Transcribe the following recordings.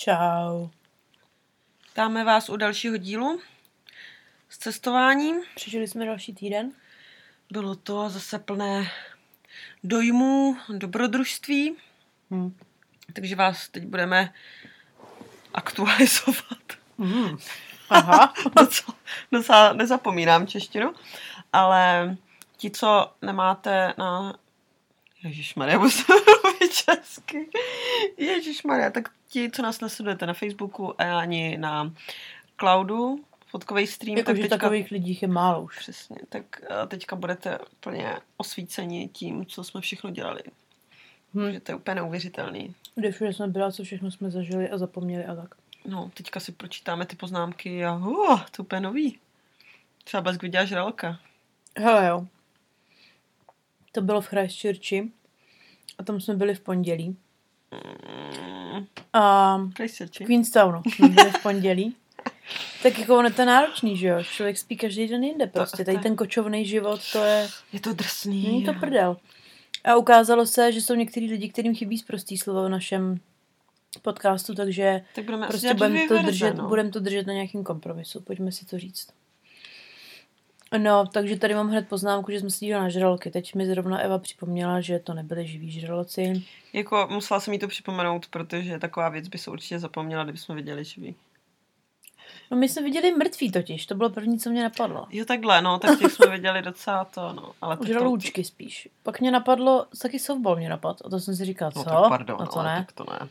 Čau. Dáme vás u dalšího dílu s cestováním. Přežili jsme další týden. Bylo to zase plné dojmů, dobrodružství, Hmm. takže vás teď budeme aktualizovat. Mm. Aha. Docela, docela nezapomínám češtinu, ale ti, co nemáte na... Ježišmarja, musím mluvit česky. Ježišmarja, tak ti, co nás nesledujete na Facebooku a ani na Cloudu, fotkový stream, tak Jakože teďka... takových lidí je málo už. Přesně, tak eh, teďka budete úplně osvíceni tím, co jsme všechno dělali. Hm. Že to je úplně neuvěřitelný. Kde všude jsme byla, co všechno jsme zažili a zapomněli a tak. No, teďka si pročítáme ty poznámky a uh, to je úplně nový. Třeba Blesk viděla žralka. Hele jo. To bylo v Christchurchi. A tam jsme byli v pondělí. V Queenstownu v pondělí. Tak jako ono je to náročný, že jo? Člověk spí každý den jinde prostě. Tady ten kočovný život, to je... Je to drsný. Není to prdel. A ukázalo se, že jsou některý lidi, kterým chybí zprostý slovo v našem podcastu, takže Tak budeme prostě dělat budeme to, držet, no. budem to držet na nějakým kompromisu. Pojďme si to říct. No, takže tady mám hned poznámku, že jsme si dívali na žraloky. Teď mi zrovna Eva připomněla, že to nebyly živí žraloci. Jako musela jsem jí to připomenout, protože taková věc by se určitě zapomněla, kdybychom viděli živý. No my jsme viděli mrtví totiž, to bylo první, co mě napadlo. Jo, takhle, no, tak těch jsme viděli docela to, no. Ale tak to, Žralůčky spíš. Pak mě napadlo, taky softball mě napad. A to jsem si říkal, co? no, tak pardon, a to ale ne. tak to ne.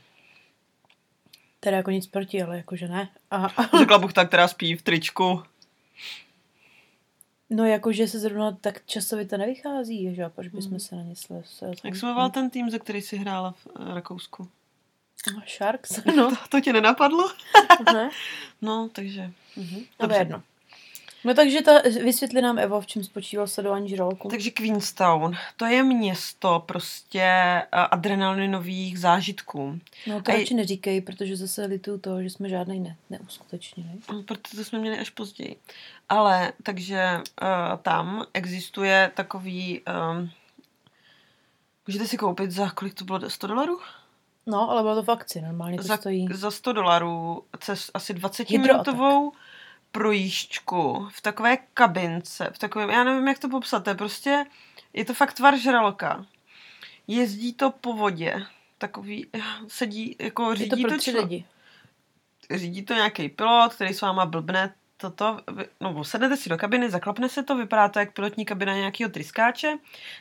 Teda jako nic proti, ale jakože ne. A, Řekla bych ta, která spí v tričku. No jakože se zrovna tak časově to nevychází, že? Proč bychom Mhm. se na ně slez? Jak se jmenoval ten tým, ze který si hrála v eh, Rakousku? No, Sharks, no. To, to tě nenapadlo? ne, No, takže... Mhm. ale jedno. No takže ta, vysvětli nám Evo, v čem spočíval sledování žraloků. Takže Queenstown, to je město prostě eh, adrenalinových zážitků. No to je- radši neříkej, protože zase lituju toho, že jsme žádnej ne, neuskutečnili. No, Protože to jsme měli až později. Ale, takže uh, tam existuje takový... Um, můžete si koupit za, kolik to bylo, 100 dolarů? No, ale bylo to v akci, normálně to Za, stojí. za 100 dolarů asi 20 Hydroatak. minutovou projížďku v takové kabince, v takovém, já nevím, jak to popsat, to je prostě, je to fakt tvar žraloka. Jezdí to po vodě, takový, sedí, jako Je řídí to pro to člo- lidi. řídí to nějaký pilot, který s váma blbne toto, no sednete si do kabiny, zaklapne se to, vypadá to jak pilotní kabina nějakého tryskáče,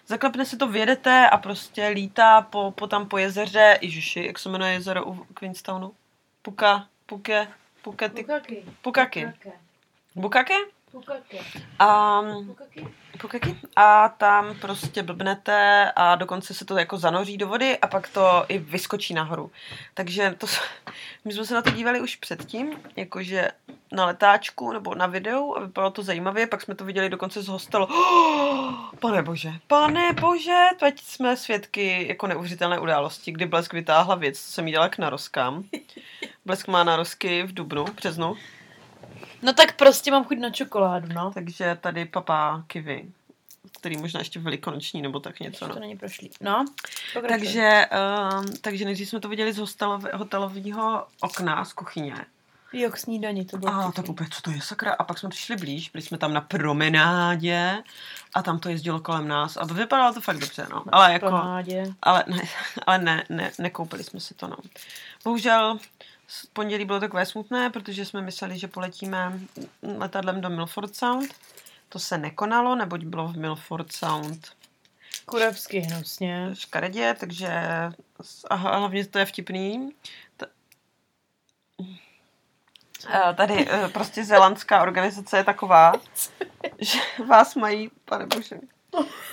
zaklapne se to, vyjedete a prostě lítá po, po tam po jezeře, ježiši, jak se jmenuje jezero u Queenstownu? Puka, Puke, Pukety, Pukaky. Pukaky. A, Pukaky. A tam prostě blbnete a dokonce se to jako zanoří do vody a pak to i vyskočí nahoru. Takže to, my jsme se na to dívali už předtím, jakože na letáčku nebo na videu a vypadalo to zajímavě, pak jsme to viděli dokonce z hostelu. Oh, pane bože, pane bože, teď jsme svědky jako neuvěřitelné události, kdy Blesk vytáhla věc, co jsem jí dala k narozkám. Blesk má narozky v dubnu, březnu, No tak prostě mám chuť na čokoládu, no. takže tady papá kivy, který možná ještě velikonoční nebo tak něco. Ještě No. to není prošlý. No, pokračuj. Takže, um, takže nejdřív jsme to viděli z hostelov, hotelového okna, z kuchyně. Jo, k snídani, to bylo A tak úplně, co to je, sakra? A pak jsme přišli blíž, byli jsme tam na promenádě a tam to jezdilo kolem nás a vypadalo to fakt dobře, no. Ale jako, ale ne, ale ne, ne, nekoupili jsme si to, no. Bohužel pondělí bylo takové smutné, protože jsme mysleli, že poletíme letadlem do Milford Sound. To se nekonalo, neboť bylo v Milford Sound Kurevsky hnusně. škaredě, takže a hlavně to je vtipný. T- a tady eh, prostě zelandská organizace je taková, že vás mají, pane bože,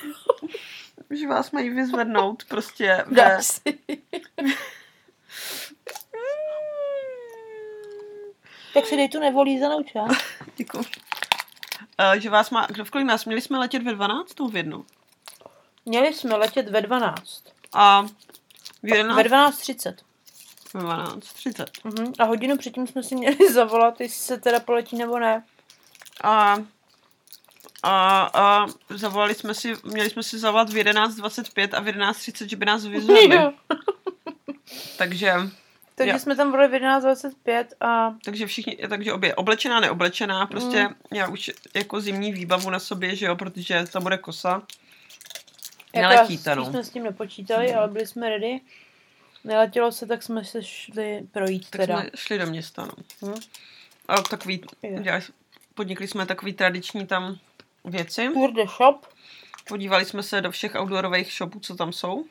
že vás mají vyzvednout prostě ve, Dáš si. Tak si dej tu nevolízanou část. Děkuji. Eh, že vás má, kdo v kolik nás, měli jsme letět ve 12 nebo v jednu? Měli jsme letět ve 12. A v 11, Ve 12.30. ve 12, 30. Mhm. A hodinu předtím jsme si měli zavolat, jestli se teda poletí nebo ne. A, a, a zavolali jsme si, měli jsme si zavolat v 11.25 a v 11.30, že by nás vyzvedli. Jo. Takže Takže Já- jsme tam byli v 11.25 a Takže všichni, takže obě oblečená, neoblečená, prostě Mm. já už jako zimní výbavu na sobě, že jo, protože to bude kosa. jako Neletíte, já- no. jsme s tím nepočítali, ale byli jsme ready. Neletělo se, tak jsme se šli projít Tak teda. jsme šli do města, no. Hm? A takový, dělali, podnikli jsme takový tradiční tam věci. Tour de shop. Podívali jsme se do všech outdoorových shopů, co tam jsou.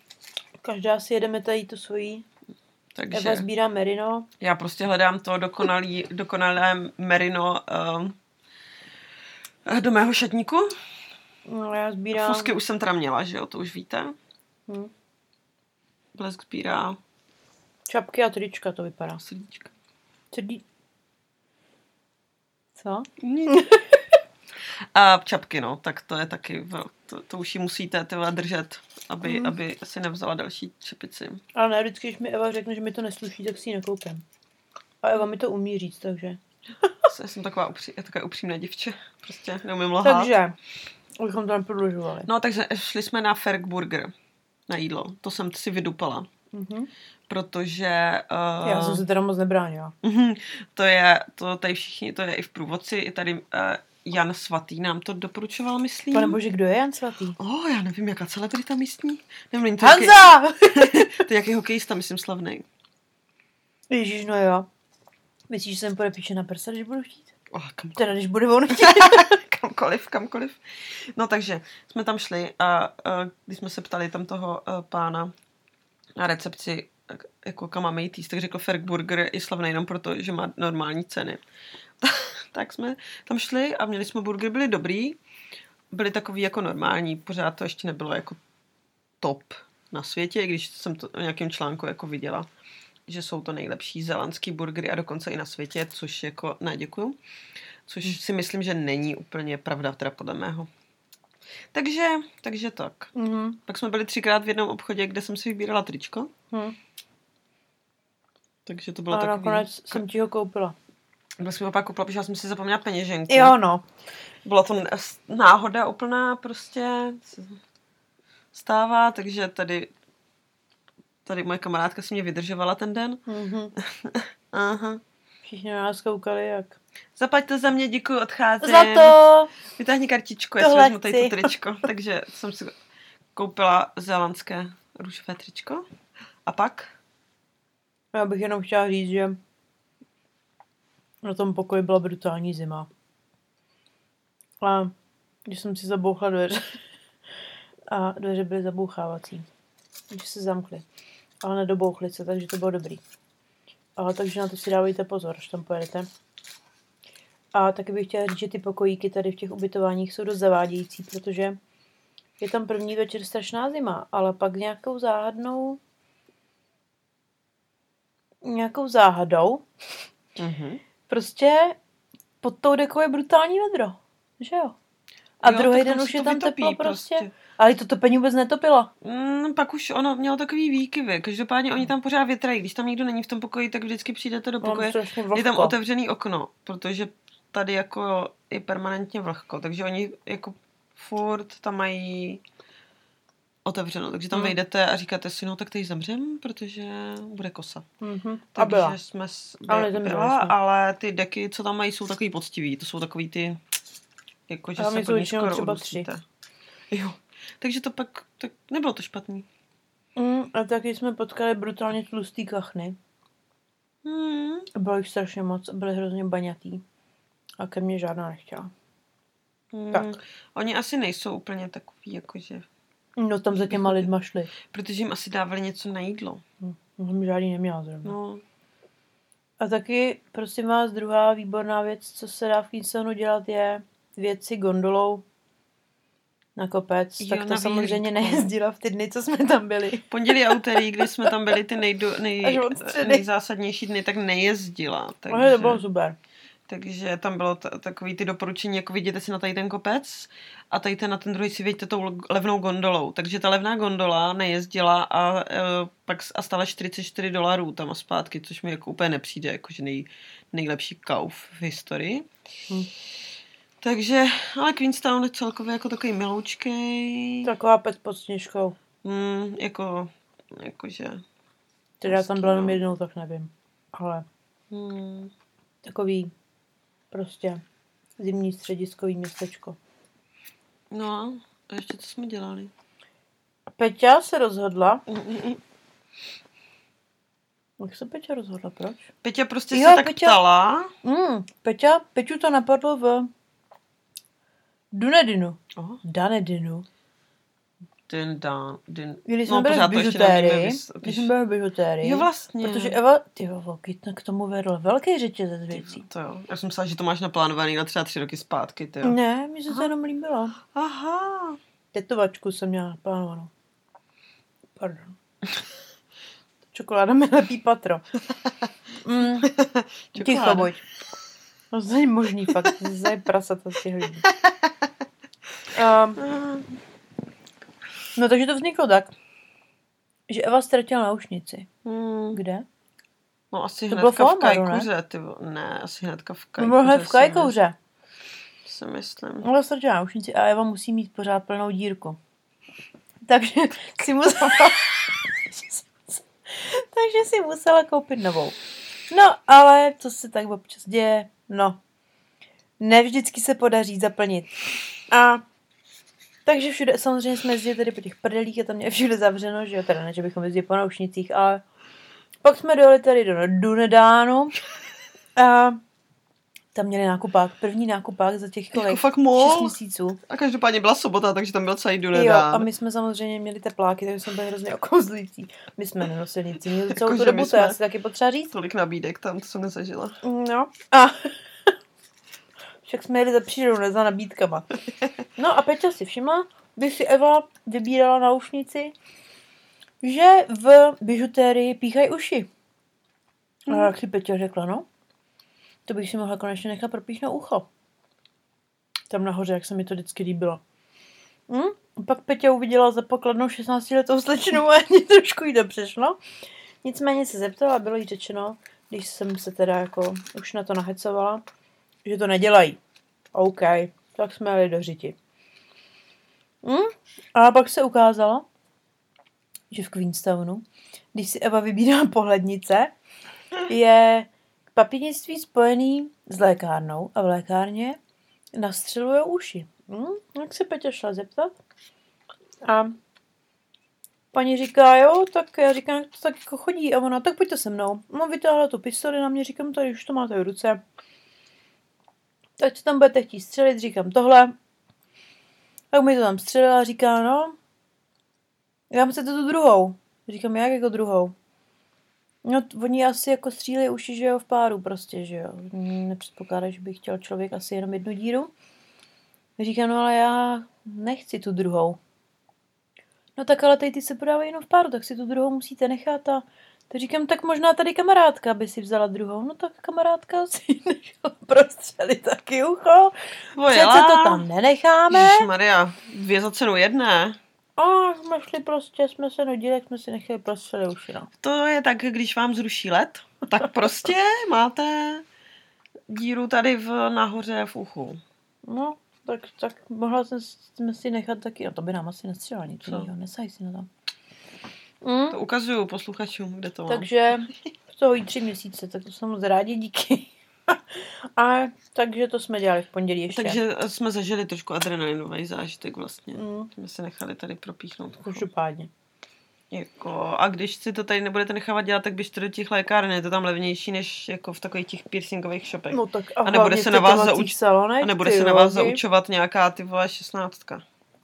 Každá si jedeme tady tu svojí. Takže Eva sbírá merino. já prostě hledám to dokonalý, dokonalé merino uh, do mého šatníku. No, já sbírám... Fusky už jsem teda měla, že jo, to už víte. Hm. Blesk sbírá Čapky a trička to vypadá. srdíčka. Crdí... Co? A čapky, no, tak to je taky, vel- to, to už ji musíte tyhle držet, aby, Mhm. aby si nevzala další čepici. Ale ne, vždycky, když mi Eva řekne, že mi to nesluší, tak si ji nekoupím. A Eva mi to umí říct, takže. Já jsem taková, upří, taková upřímná děvče, prostě neumím lhát. Takže, abychom to neprodlužovali. No, takže šli jsme na Ferg Burger, na jídlo. To jsem si vydupala, Mhm. protože... Uh, Já jsem se teda moc nebránila. Mhm, to je, to tady všichni, to je i v průvodci, i tady uh, Jan Svatý nám to doporučoval, myslím. Pane bože, kdo je Jan Svatý? Oh, já nevím, jaká celebrita místní. Nevím, není to jaký, Hanza! to je jaký hokejista, myslím, slavný. Ježíš, no jo. Myslíš, že jsem podepíše na prsa, když budu chtít? Oh, kam, Teda, když bude on chtít. kamkoliv, kamkoliv. No takže jsme tam šli a uh, když jsme se ptali tam toho uh, pána na recepci, tak jako kam máme jít jíst, tak řekl Ferg Burger je slavný jenom proto, že má normální ceny. Tak jsme tam šli a měli jsme burgery, byly dobrý, byly takový jako normální, pořád to ještě nebylo jako top na světě, i když jsem to v nějakém článku jako viděla, že jsou to nejlepší zelandský burgery a dokonce i na světě, což jako ne, děkuju. Což si myslím, že není úplně pravda, teda podle mého. Takže, takže tak. Mhm. Pak jsme byli třikrát v jednom obchodě, kde jsem si vybírala tričko, Hm. takže to bylo A takový... nakonec jsem ti ho koupila. Byla jsem ho pak koupila, protože já jsem si zapomněla peněženku. Jo, no. Byla to náhoda úplná prostě. Stává, takže tady tady moje kamarádka si mě vydržovala ten den. Mhm. Aha. Všichni na nás koukali, jak... Zaplať to za mě, děkuji, odcházím. Za to! Vytáhni kartičku, já si vezmu tady to tričko. Takže jsem si koupila zélandské růžové tričko. A pak? Já bych jenom chtěla říct, že na tom pokoji byla brutální zima. A když jsem si zabouchla dveře, a dveře byly zabouchávací, když se zamkly. Ale nedobouchly se, takže to bylo dobrý. Ale takže na to si dávejte pozor, až tam pojedete. A taky bych chtěla říct, že ty pokojíky tady v těch ubytováních jsou dost zavádějící, protože je tam první večer strašná zima, ale pak nějakou záhadnou nějakou záhadou Mhm. Prostě pod tou dekou je brutální vedro. Že jo? A Jo, druhý den už je tam teplo prostě. Ale to topení vůbec netopilo. Mm, pak už ono mělo takový výkyvy. Každopádně oni tam pořád větrají. Když tam nikdo není v tom pokoji, tak vždycky přijdete do pokoje. Je tam otevřený okno, protože tady jako je permanentně vlhko, takže oni jako furt tam mají otevřeno, takže tam Hmm. vejdete a říkáte si, no tak tady zemřem, protože bude kosa. Mhm. A Takže byla. jsme s, Ale byla, jsme. ale ty deky, co tam mají, jsou takový poctivý, to jsou takový ty, jako že se pod skoro třeba udusíte. Jo, takže to pak, tak nebylo to špatný. Mm, a taky jsme potkali brutálně tlustý kachny. Hmm. Bylo jich strašně moc, byly hrozně baňatý. A ke mně žádná nechtěla. Hmm. Tak. Oni asi nejsou úplně takový, jakože, No tam za těma lidma šli. protože jim asi dávali něco na jídlo. Hm, Jsem žádný neměla zrovna. No, A taky, prosím vás, druhá výborná věc, co se dá v Queenstownu dělat, je věci gondolou na kopec. Jo, tak to samozřejmě výhlídku. nejezdila v ty dny, co jsme tam byli. pondělí a úterý, kdy jsme tam byli ty nejdu, nej, nejzásadnější dny, tak nejezdila. Takže, Ale to bylo super. Takže tam bylo t- takový ty doporučení, jako vidíte si na tady ten kopec a tady ten, na ten druhý si věďte tou levnou gondolou. Takže ta levná gondola nejezdila a, e, pak a stála 44 dolarů tam a zpátky, což mi jako úplně nepřijde, jakože nej, nejlepší kauf v historii. Hm. Takže, ale Queenstown je celkově jako takový miloučkej. Taková pec pod sněžkou. Mm, jako, jakože, Teda tam Hezký, byla jenom no. jednou, tak nevím. Ale Hmm. takový prostě zimní střediskový městečko. No a ještě co jsme dělali? Peťa se rozhodla. Mm-mm. Jak se Peťa rozhodla, proč? Peťa prostě Jo, se tak Peťa- ptala. Mm, Peťa, Peťu to napadlo v Dunedinu. Oh, Danedinu. Den, dan, den. Když jsme No, byli pořád v to bižutérii, vys- když jsme byli v bižutérii, Jo, vlastně. protože Eva, ty jo, k tomu vedl velký řetězec věcí. To jo. Já jsem myslela, že to máš naplánovaný na třeba tři roky zpátky, ty jo. Ne, mi se Aha. to jenom líbilo. Aha. Tetovačku jsem měla naplánovanou. Pardon. Čokoláda mi lepí patro. Mm, ticho, buď. No to není možný fakt, to je prasata z těch lidí. Um, no takže to vzniklo tak, že Eva ztratila náušnici. Hmm. Kde? No asi To bylo hnedka v v ne? Kajkuře, ty vo- Ne, asi hnedka v To Kajkuře. bylo hned v mys- Si myslím. Ona ztratila náušnici a Eva musí mít pořád plnou dírku. Takže si musela... takže si musela koupit novou. No, ale co se tak občas děje? No, ne vždycky se podaří zaplnit. A takže všude, samozřejmě jsme jezdili tady po těch prdelích a tam je všude zavřeno, že jo, teda ne, že bychom jezdili po naušnicích, ale pak jsme dojeli tady do Dunedánu a tam měli nákupák, první nákupák za těch Jako kolik? fakt Šest moc. měsíců. A každopádně byla sobota, takže tam byl celý Jo, Dunedán. a my jsme samozřejmě měli tepláky, takže jsme byli hrozně okouzlující. My jsme nenosili nic jiného celou tu Jakože my dobu, to já si taky potřeba říct. Tolik nabídek tam, to jsem nezažila. No a však jsme jeli za přírodou, ne za nabídkama. No a Peťa si všimla, když si Eva vybírala náušnici, že v bižutérii píchají uši. A jak si Peťa řekla, no, to bych si mohla konečně nechat propíchnout ucho. Tam nahoře, jak se mi to vždycky líbilo. Hm? Pak Peťa uviděla za pokladnou 16 letou slečnu a mě trošku jí to přešlo. Nicméně se zeptala, bylo jí řečeno, když jsem se teda jako už na to nahecovala, že to nedělají. OK, tak jsme jeli do řiti. Hm? A pak se ukázalo, že v Queenstownu, když si Eva vybírá pohlednice, je papírnictví spojený s lékárnou a v lékárně nastřeluje uši. Hm? Jak se Peťa šla zeptat? A paní říká, jo, tak já říkám, to tak chodí. A ona, tak pojďte se mnou. No, vytáhla tu pistoli na mě, říkám, tady už to máte v ruce. Tak co tam budete chtít střelit? Říkám, tohle. Tak mi to tam střelila a říká, no, já chcete tu druhou. Říkám, jak jako druhou? No, oni asi jako střílí uši, že jo, v páru prostě, že jo. Nepředpokládá, že by chtěl člověk asi jenom jednu díru. Říkám, no ale já nechci tu druhou. No tak ale tady ty se prodávají jenom v páru, tak si tu druhou musíte nechat a to říkám, tak možná tady kamarádka by si vzala druhou. No tak kamarádka si nechala prostřelit taky ucho. Přece to tam nenecháme. Maria, dvě za cenu jedné. A jsme šli prostě, jsme se nudili, jak jsme si nechali prostřelit uši, no. To je tak, když vám zruší let, tak prostě máte díru tady v, nahoře v uchu. No, tak, tak mohla jsem, jsme si nechat taky, no to by nám asi nestřelila nic nesají si na to. Mm, To ukazuju posluchačům, kde to mám. takže z toho jí tři měsíce, tak to jsem moc rádi, díky. A takže to jsme dělali v pondělí ještě. Takže jsme zažili trošku adrenalinový zážitek vlastně. Mm, Jsme se nechali tady propíchnout. každopádně. Jako, a když si to tady nebudete nechávat dělat, tak běžte do těch lékáren, je to tam levnější než jako v takových těch piercingových shopech. No tak a, A nebude se na vás zauč- salonech, a nebude se na vás zaučovat nějaká ty vole šestnáctka.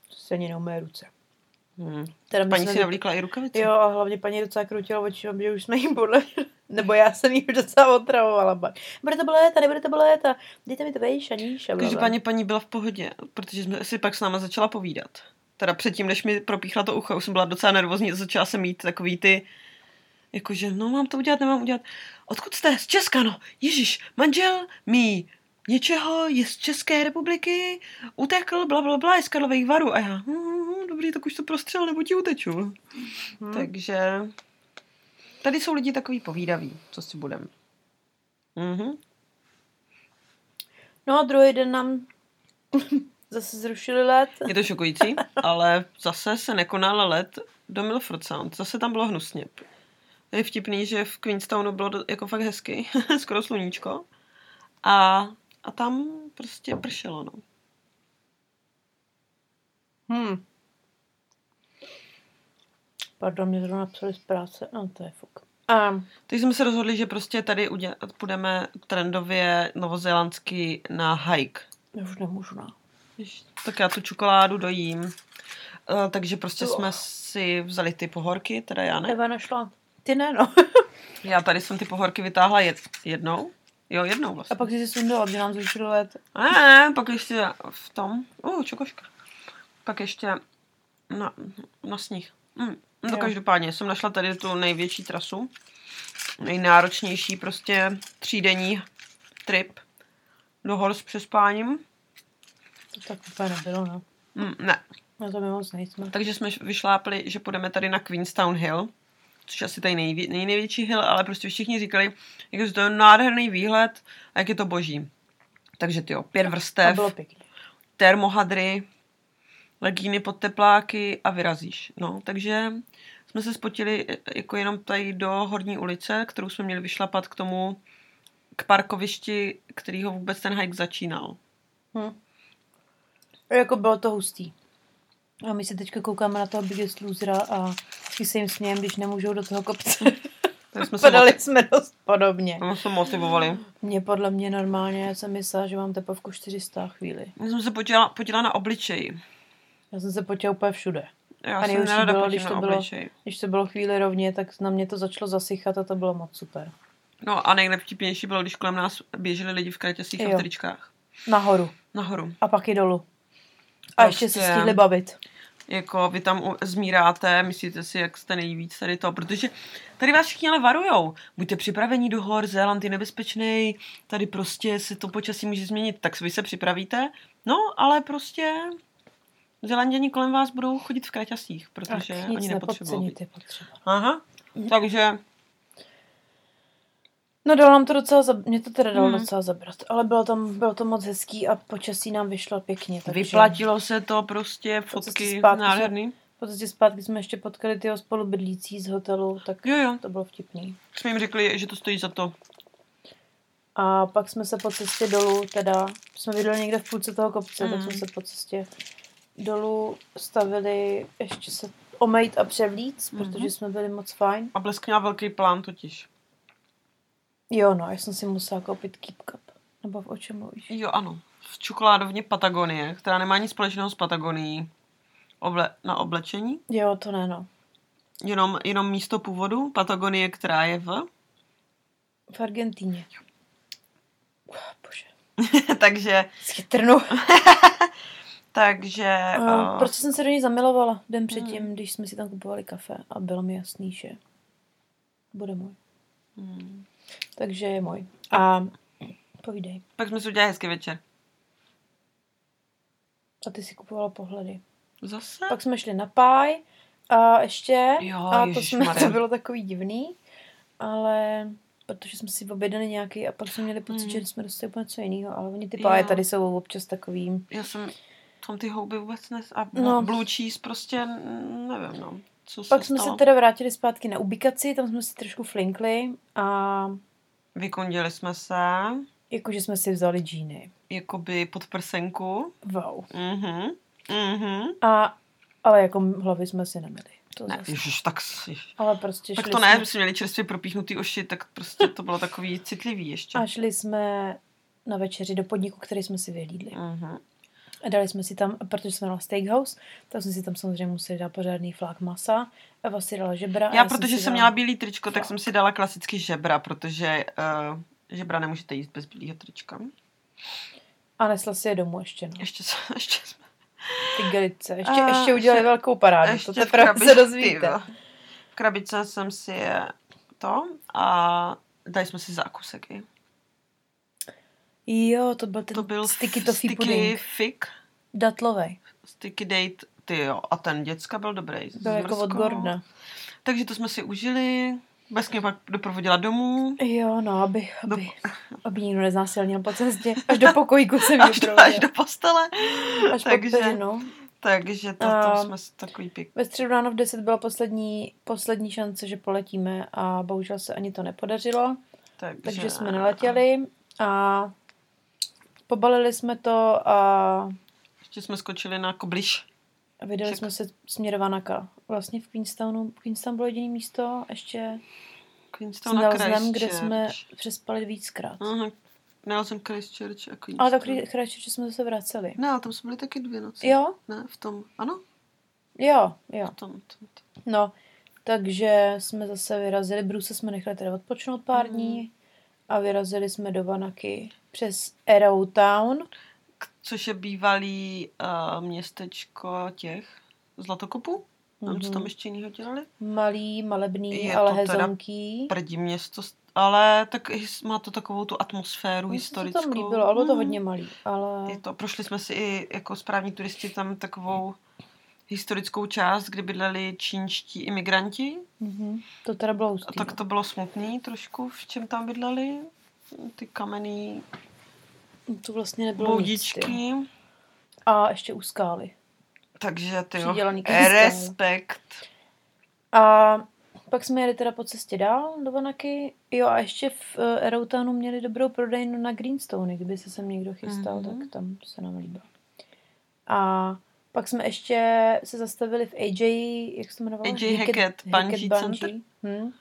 to Se ani neumé ruce. Hmm. Teda Paní si navlíkla i rukavice. Jo, a hlavně paní docela krutila očima, že už jsme jim podle... Nebo já jsem jim docela otravovala. Pak. Bude to bolet, nebude to bolet a dejte mi to vejš a níž. Každopádně paní byla v pohodě, protože jsme si pak s náma začala povídat. Teda předtím, než mi propíchla to ucho, už jsem byla docela nervózní a začala jsem mít takový ty, jakože, no mám to udělat, nemám udělat. Odkud jste? Z Česka, no. Ježíš, manžel mi něčeho je z České republiky, utekl, bla, bla, bla, je z Karlových varů. A já, hm, hm, dobrý, tak už to prostřel, nebo ti uteču. Hm. Takže tady jsou lidi takový povídaví, co si budem. Mhm. No a druhý den nám zase zrušili let. Je to šokující, ale zase se nekonal let do Milford Sound. Zase tam bylo hnusně. Je vtipný, že v Queenstownu bylo jako fakt hezky, skoro sluníčko. A, a tam prostě pršelo, no. Hmm. Pardon, mě zrovna napsali z práce. No, to je fuk. A Teď jsme se rozhodli, že prostě tady uděl, půjdeme trendově novozélandsky na hike. já už nemůžu, no. Tak já tu čokoládu dojím. Uh, takže prostě Jo. jsme si vzali ty pohorky, teda já ne. Eva našla. Ty ne, no. Já tady jsem ty pohorky vytáhla jed, jednou. Jo, jednou A vlastně. pak jsi si sundala, že nám zvyšil let. Ne, ne, pak ještě v tom. Uh, čokoška. Pak ještě na, na sníh. Mm. No Jo. každopádně jsem našla tady tu největší trasu. Nejnáročnější prostě třídenní trip do hor s přespáním. To tak úplně nebylo, no. Mm, ne. Na to my moc nejsme. Takže jsme vyšlápli, že půjdeme tady na Queenstown Hill, což asi tady nejvě, nej, největší hill, ale prostě všichni říkali, jak to je nádherný výhled a jak je to boží. Takže ty jo, pět To vrstev, bylo pěkně. termohadry, legíny pod tepláky a vyrazíš. No, takže jsme se spotili e, jako jenom tady do Horní ulice, kterou jsme měli vyšlapat k tomu, k parkovišti, kterýho vůbec ten hike začínal. Hm. Jako bylo to hustý. A my se teďka koukáme na toho Biggest Losera a vždycky se jim smějem, když nemůžou do toho kopce. Tak jsme se Padali moti- jsme dost podobně. jsme se motivovali. Mě podle mě normálně, já jsem myslela, že mám tepovku 400 chvíli. Já jsem se podívala, podívala na obličeji. Já jsem se potěla úplně všude. Já A jsem nejhorší bylo, když to bylo-. Když to bylo chvíli rovně, tak na mě to začalo zasychat a to bylo moc super. No a nejlepší bylo, když kolem nás běželi lidi v kratěsích a v tričkách. Nahoru Nahoru. a pak i dolů. A ještě se Prostě. stihli bavit. Jako vy tam zmíráte, myslíte si, jak jste nejvíc tady to, protože tady vás všichni ale varujou. Buďte připraveni do hor, Zéland je nebezpečný, tady prostě se to počasí může změnit, tak vy se připravíte. No, ale prostě Zélanděni kolem vás budou chodit v kraťasích, protože Tak oni nic nepotřebují. je potřeba. Aha, takže No dalo nám to docela, zab... mě to teda dalo Mhm. docela zabrat, ale bylo tam, bylo to moc hezký a počasí nám vyšlo pěkně. Takže vyplatilo se to prostě, fotky zpátky nádherný. Po cestě zpátky jsme ještě potkali tyho spolubydlící z hotelu, tak Jo, jo. to bylo vtipný. Jsme jim řekli, že to stojí za to. A pak jsme se po cestě dolů, teda jsme bydleli někde v půlce toho kopce, Mhm. tak jsme se po cestě dolů stavili ještě se omejt a převlíc, Mhm. protože jsme byli moc fajn. A Blesk měla velký plán totiž. Jo, no, já jsem si musela koupit Keep Cup. Nebo v o čem mluvíš? Jo, ano. V čokoládovně Patagonie, která nemá nic společného s Patagonií. Oble- na oblečení. Jo, to ne, no. Jenom, jenom místo původu Patagonie, která je v. V Argentíně. Bože. takže, Schytrnu. takže... Uh, Uh, prostě jsem se do ní zamilovala den předtím, Hmm. když jsme si tam kupovali kafe a bylo mi jasný, že bude můj. hmm. Takže je můj. A povídej. Pak jsme si udělali hezký večer. A ty si kupovala pohledy. Zase? Pak jsme šli na páj a ještě. Jo, a to, jsme, to bylo takový divný, ale protože jsme si objednali nějaký a pak jsme měli pocit, Hmm. že jsme dostali úplně něco jiného, ale oni ty páje tady jsou občas takový. Já jsem tam ty houby vůbec nes... A No. blue cheese prostě, nevím, no. Co Pak se jsme stalo? se teda vrátili zpátky na ubikaci, tam jsme si trošku flinkli a Vykondili jsme se, jakože jsme si vzali džíny. jakoby pod prsenku. Wow. Mhm. Mhm. A, ale jako hlavy jsme si nemili. To Ne, zase. ježiš, tak, ježiš. Ale prostě tak to ne, jsme, jsme měli čerstvě propíchnutý oši, tak prostě to bylo takový citlivý ještě. a šli jsme na večeři do podniku, který jsme si vyhlídli. Mhm. A dali jsme si tam, protože jsme na steakhouse, tak jsme si tam samozřejmě museli dát pořádný flák masa. Eva si dala žebra. Já, jsem protože si jsem dala- měla bílý tričko, tak Fakt. jsem si dala klasicky žebra, protože uh, žebra nemůžete jíst bez bílého trička. A nesla si je domů ještě, no. Ještě, jsme- ještě jsme... Ty gelice. Ještě, A, ještě udělali ještě- velkou parádu. ještě to teprve krabici, se dozvíte. V krabice jsem si je to a dali jsme si zákusek i. Jo, to byl ten To byl sticky toffee sticky puding. fig, Datlovej. sticky date, ty jo. A ten děcka byl dobrý. Byl jako od. Gordona. Takže to jsme si užili. Bez mě pak doprovodila domů. Jo, no, aby, Do- aby, aby nikdo neznásilnil po cestě. Až do pokojíku jsem Až do, až do postele. Až takže- peřinou. Takže to, to jsme s- takový pěk. Ve středu ráno v 10 byla poslední, poslední šance, že poletíme a bohužel se ani to nepodařilo, Takže, takže jsme neletěli a pobalili jsme to a Ještě jsme skočili na kobliš. vydali Však- jsme se směr Vanaka. Vlastně v Queenstownu, Queenstown bylo jediné místo, ještě Queenstown a Nelsnem, kde jsme přespali víckrát. Aha, Nelson Christchurch a Queenstown. Ale tak Christchurch jsme zase vraceli. Ne, ale tam jsme byli taky dvě noci. Jo, Ne, v tom, ano, jo, jo. v tom, tom, tom. No, takže jsme zase vyrazili, Bruse jsme nechali teda odpočnout pár Mhm. dní a vyrazili jsme do Vanaky přes Arrowtown. Což je bývalý uh, městečko těch zlatokopů. Mm-hmm. Co tam Mhm. ještě jiného dělali? Malý, malebný, Je ale to hezonký. Prdí město, ale tak má to takovou tu atmosféru Mně se to historickou. tam líbilo, ale bylo to Mm. hodně malý. Ale Je to, prošli jsme si i jako správní turisti tam takovou historickou část, kde bydleli čínští imigranti. mhm, to teda bylo A hustý. tak no. to bylo smutný trošku, v čem tam bydleli. Ty kamenný to vlastně nebylo nic. boudičky. A ještě u skály. Takže ty jo, respekt. A pak jsme jeli teda po cestě dál do Vanaky. Jo a ještě v uh, Arrowtownu měli dobrou prodejnu na Greenstone, kdyby se sem někdo chystal, Mhm. tak tam se nám líbilo. A pak jsme ještě se zastavili v AJ, jak se to jmenovalo? AJ Hackett Bungee Center. Hm?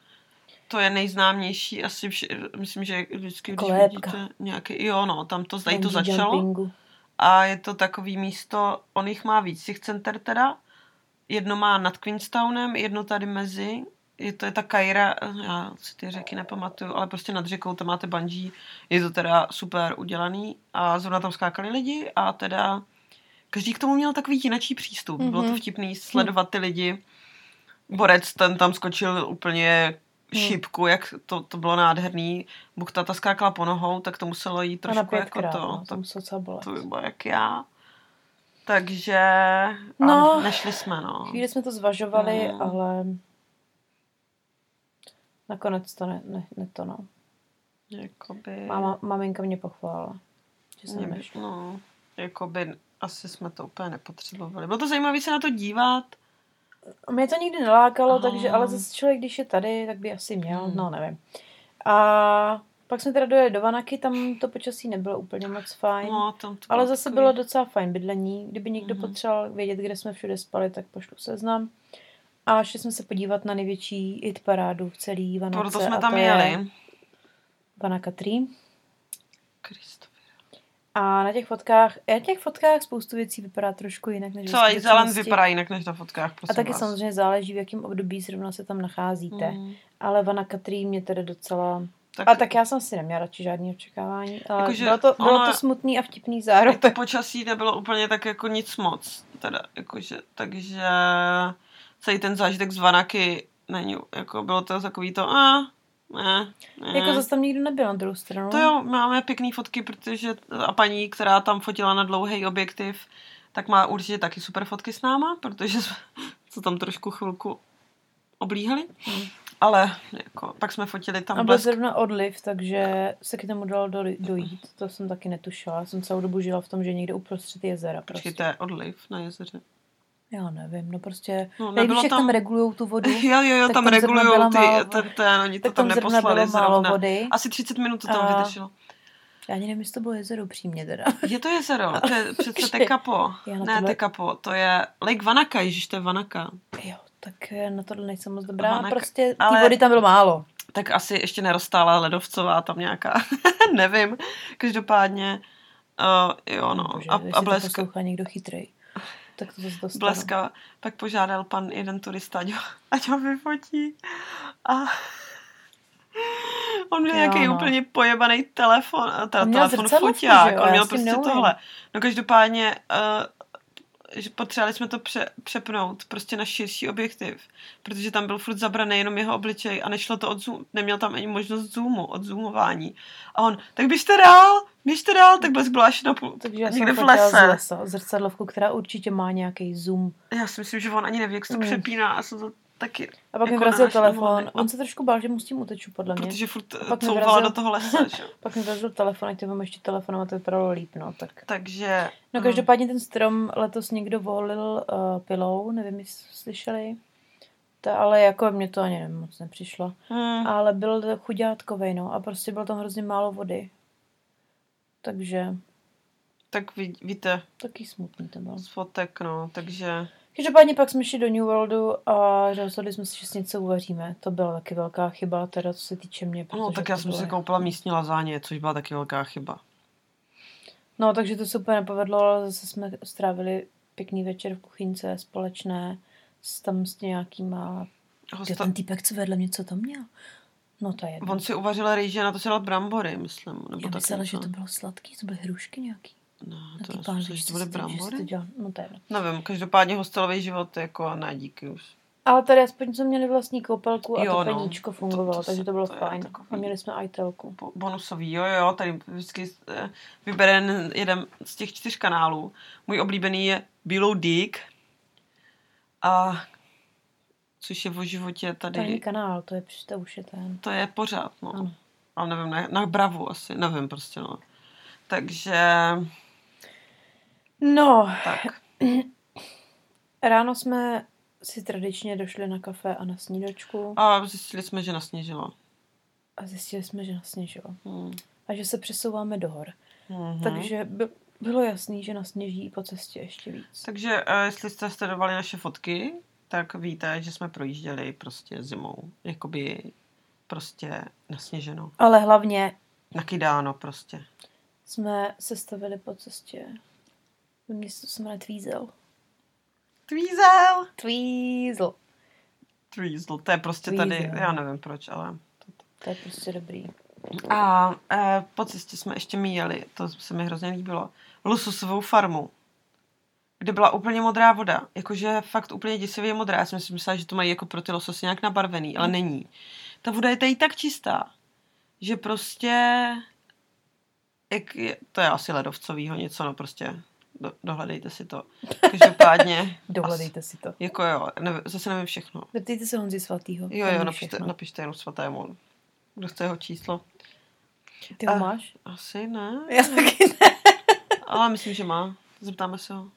To je nejznámější, asi vši, myslím, že vždycky, když Kolébka. vidíte nějaký, jo no, tam to, tady to začalo. jumpingu. A je to takový místo, on jich má víc, těch center teda. Jedno má nad Queenstownem, jedno tady mezi. Je to je ta Kaira, já si ty řeky nepamatuju, ale prostě nad řekou tam máte bungee. Je to teda super udělaný a zrovna tam skákali lidi a teda každý k tomu měl takový jinačí přístup. Mm-hmm. Bylo to Mhm. vtipný sledovat ty lidi. Borec ten tam skočil úplně Hmm. šipku, jak to, to bylo nádherný. Buchtata skákala po nohou, tak to muselo jít trošku jako to. no, to to muselo to by bylo jak já. Takže No. nešli jsme, no. Chvíli jsme to zvažovali, Mm. ale nakonec to ne, ne, ne to no. Jakoby, Mama, maminka mě pochválila, že jsem mě no, jakoby asi jsme to úplně nepotřebovali. Bylo to zajímavé se na to dívat. Mě to nikdy nelákalo, Aha. takže, ale zase člověk, když je tady, tak by asi měl, Hmm. no nevím. A pak jsme teda dojeli do Vanaky, tam to počasí nebylo úplně moc fajn. No, tam to ale zase takový- bylo docela fajn bydlení. Kdyby někdo Mhm. potřeboval vědět, kde jsme všude spali, tak pošlu seznam. A šli jsme se podívat na největší hit parádu v celý Vanace. Proto jsme tam jeli. Vanaka 3. Kristofě. A na těch fotkách, na těch fotkách spoustu věcí vypadá trošku jinak než Celý skutečnosti. vypadá jinak než na fotkách, A taky vás. samozřejmě záleží, v jakém období zrovna se tam nacházíte. Mm. Ale Vanaka 3 mě teda docela... Tak, A tak já jsem si neměla radši žádný očekávání, ale Jakože bylo to, bylo ono- to smutný a vtipný zároveň. to počasí nebylo úplně tak jako nic moc. Teda, jakože, takže celý ten zážitek z Vanaky není, jako bylo to takový to, a, ne, ne. Jako zase tam nikdo nebyl na druhou stranu. To jo, máme pěkný fotky, protože a paní, která tam fotila na dlouhý objektiv, tak má určitě taky super fotky s náma, protože jsme se tam trošku chvilku oblíhali. Hmm. Ale jako, pak jsme fotili tam A byl zrovna odliv, takže se k tomu dalo do, dojít. To jsem taky netušila. Já jsem celou dobu žila v tom, že někde uprostřed jezera. Počkej, Prostě. to je odliv na jezeře. Já nevím, no prostě... No, nebylo jak tam- tam regulují tu vodu? Jo, jo, jo, tam tam regulují ty, málo ten, ten, oni to tam tam neposlali málo vody. Asi 30 minut to tam A- vydrželo. Já ani nevím, jestli to bylo jezero přímě teda. Je to jezero, to je přece Tekapo. Ne, tohle- Tekapo, to je Lake Vanaka, ježiš, to je Vanaka. Jo, tak eh, na tohle nejsem moc dobrá. Vanaka- Prostě té ale- vody tam bylo málo. Tak asi ještě nerostála ledovcová tam nějaká, nevím. Každopádně, uh, jo no. Bože, a, a poslouchá někdo chytrej. Tak to zase dostanu. bleska, pak požádal pan jeden turista, ať ho, ať ho vyfotí. A on měl nějaký no. úplně pojebaný telefon, teda On telefon foťák, on měl prostě tohle. No každopádně, uh, že potřebovali jsme to pře- přepnout prostě na širší objektiv, protože tam byl furt zabraný jenom jeho obličej a nešlo to od zoom, neměl tam ani možnost zoomu, od zoomování. A on, tak běžte dál, běžte dál, tak blesk byl až na půl, Takže já někde jsem v lese. lesa zrcadlovku, která určitě má nějaký zoom. Já si myslím, že on ani neví, jak se to Mm. přepíná. Já jsem to taky. A pak mi Jako vrazil náš telefon. On se trošku bál, že mu s tím uteču, podle mě. Protože furt pak mi couvala vrazil- do toho lesa, že? Pak mi vrazil telefon, ať mám ještě telefonem a to vypadalo líp, no. Tak. Takže... No každopádně ten strom letos někdo volil uh, pilou, nevím, jestli slyšeli. Ta, ale jako mě to ani moc nepřišlo. Hmm. Ale byl to chudátkovej, no. A prostě bylo tam hrozně málo vody. Takže Tak ví, víte, taky smutný to bylo. z fotek, no, takže... Každopádně pak jsme šli do New Worldu a rozhodli jsme se, že si něco uvaříme. To byla taky velká chyba, teda co se týče mě. No, tak já jsem si koupila místní lazáně, což byla taky velká chyba. No, takže to se úplně nepovedlo, ale zase jsme strávili pěkný večer v kuchynce společné s tam s nějakýma... Hosta... ten týpek, co vedle mě, co to měl? No to je. On si uvařil rýže, na to si dal brambory, myslím. Nebo Já myslela, že to bylo sladký, to byly hrušky nějaký. Ne, Na to že to byly že to brambory. dělal. No to je jedno. Nevím, každopádně hostelový život jako ne, díky už. Ale tady aspoň jsme měli vlastní koupelku a Jo, to no. peníčko To- fungovalo, to se- takže to bylo to je fajn. takový- A měli jsme ajtelku. Bo- bonusový, jo, jo, tady vždycky eh, vybere jeden- z těch čtyř kanálů. Můj oblíbený je Below Dick. A což je o životě To tady, kanál, to je, to už je ten. to je pořád, no. Ano. Ale nevím, na, na Bravu asi, nevím prostě, no. Takže, No, tak. ráno jsme si tradičně došli na kafe a na snídačku A zjistili jsme, že nasněžilo. a zjistili jsme, že nasněžilo. Hmm. A že se přesouváme do hor. Mhm. Takže by, bylo jasný, že nasněží i po cestě ještě víc. Takže uh, jestli jste sledovali naše fotky, tak víte, že jsme projížděli prostě zimou. Jakoby prostě nasněženo. Ale hlavně Nakydáno prostě. jsme se stavili po cestě. Město se jmenuje Tvízel. Tweezel! Tvízel. Tweezel, to je prostě tady, Tweezel. já nevím proč, ale... To je prostě dobrý. A eh, po cestě jsme ještě míjeli, to se mi hrozně líbilo, lososovou farmu, kde byla úplně modrá voda. Jakože fakt úplně děsivě modrá. Já jsem si myslela, že to mají jako pro ty lososy nějak nabarvený, ale není. Ta voda je tady tak čistá, že prostě... Jak je, to je asi ledovcovýho něco, no prostě do, dohledejte si to. Každopádně... Dohledejte si to. Jako jo, nevím, zase nevím všechno. Zeptejte se Honzi Svatýho. Jo, jo, napište, všechno. napište jenom svatému. Kdo chce jeho číslo? Ty ho Ah. máš? Asi ne. Já taky ne. Ale myslím, že má. Zeptáme se ho.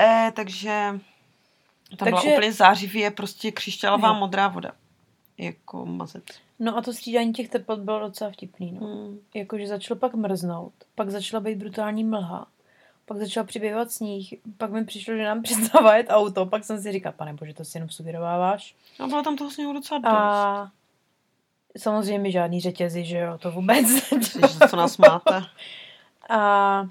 E, takže tam takže... byla úplně zářivě prostě křišťálová Jo. modrá voda. Jako mazec. No a to střídání těch teplot bylo docela vtipný, no. Hmm. Jakože začalo pak mrznout, pak začala být brutální mlha, pak začal přibývat sníh, pak mi přišlo, že nám přestává jet auto, pak jsem si říkal, pane bože, to si jenom sugerováváš. A bylo tam toho sněhu docela dost. A samozřejmě žádný řetězy, že jo, to vůbec. Ježiš, co nás máte. A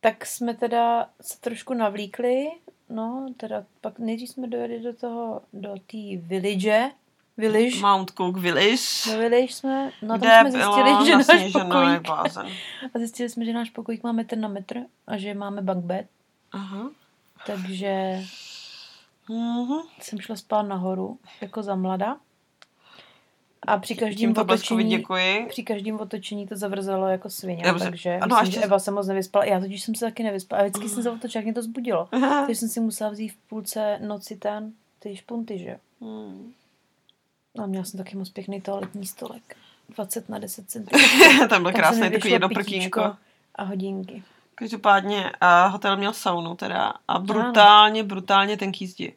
tak jsme teda se trošku navlíkli, no, teda pak nejdřív jsme dojeli do toho, do té village, village, Mount Cook Village. do village jsme, no tam jsme zjistili, že náš jak pokojík, a zjistili jsme, že náš pokojík má metr na metr a že máme bunk bed, Aha. takže Mhm. jsem šla spát nahoru, jako za mlada. A při každém otočení, děkuji. při každém otočení to zavrzelo jako svině, Dobře. takže Ano, a myslím, ještě- že Eva se moc nevyspala. Já totiž jsem se taky nevyspala. A vždycky jsem se otočila, jak mě to zbudilo. Takže jsem si musela vzít v půlce noci ten, ty špunty, že jo. Hmm. A měla jsem taky moc pěkný toaletní stolek. 20 na 10 cm. Tam byl krásný takový jedno prkínko. A hodinky. Každopádně a hotel měl saunu teda a brutálně, brutálně tenký zdi.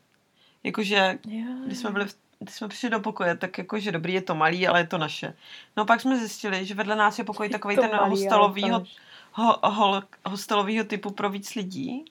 Jakože, když jsme byli v, když jsme přišli do pokoje, tak jakože dobrý, je to malý, ale je to naše. No pak jsme zjistili, že vedle nás je pokoj takový ten hostelovýho, ho, hol, hostelovýho typu pro víc lidí,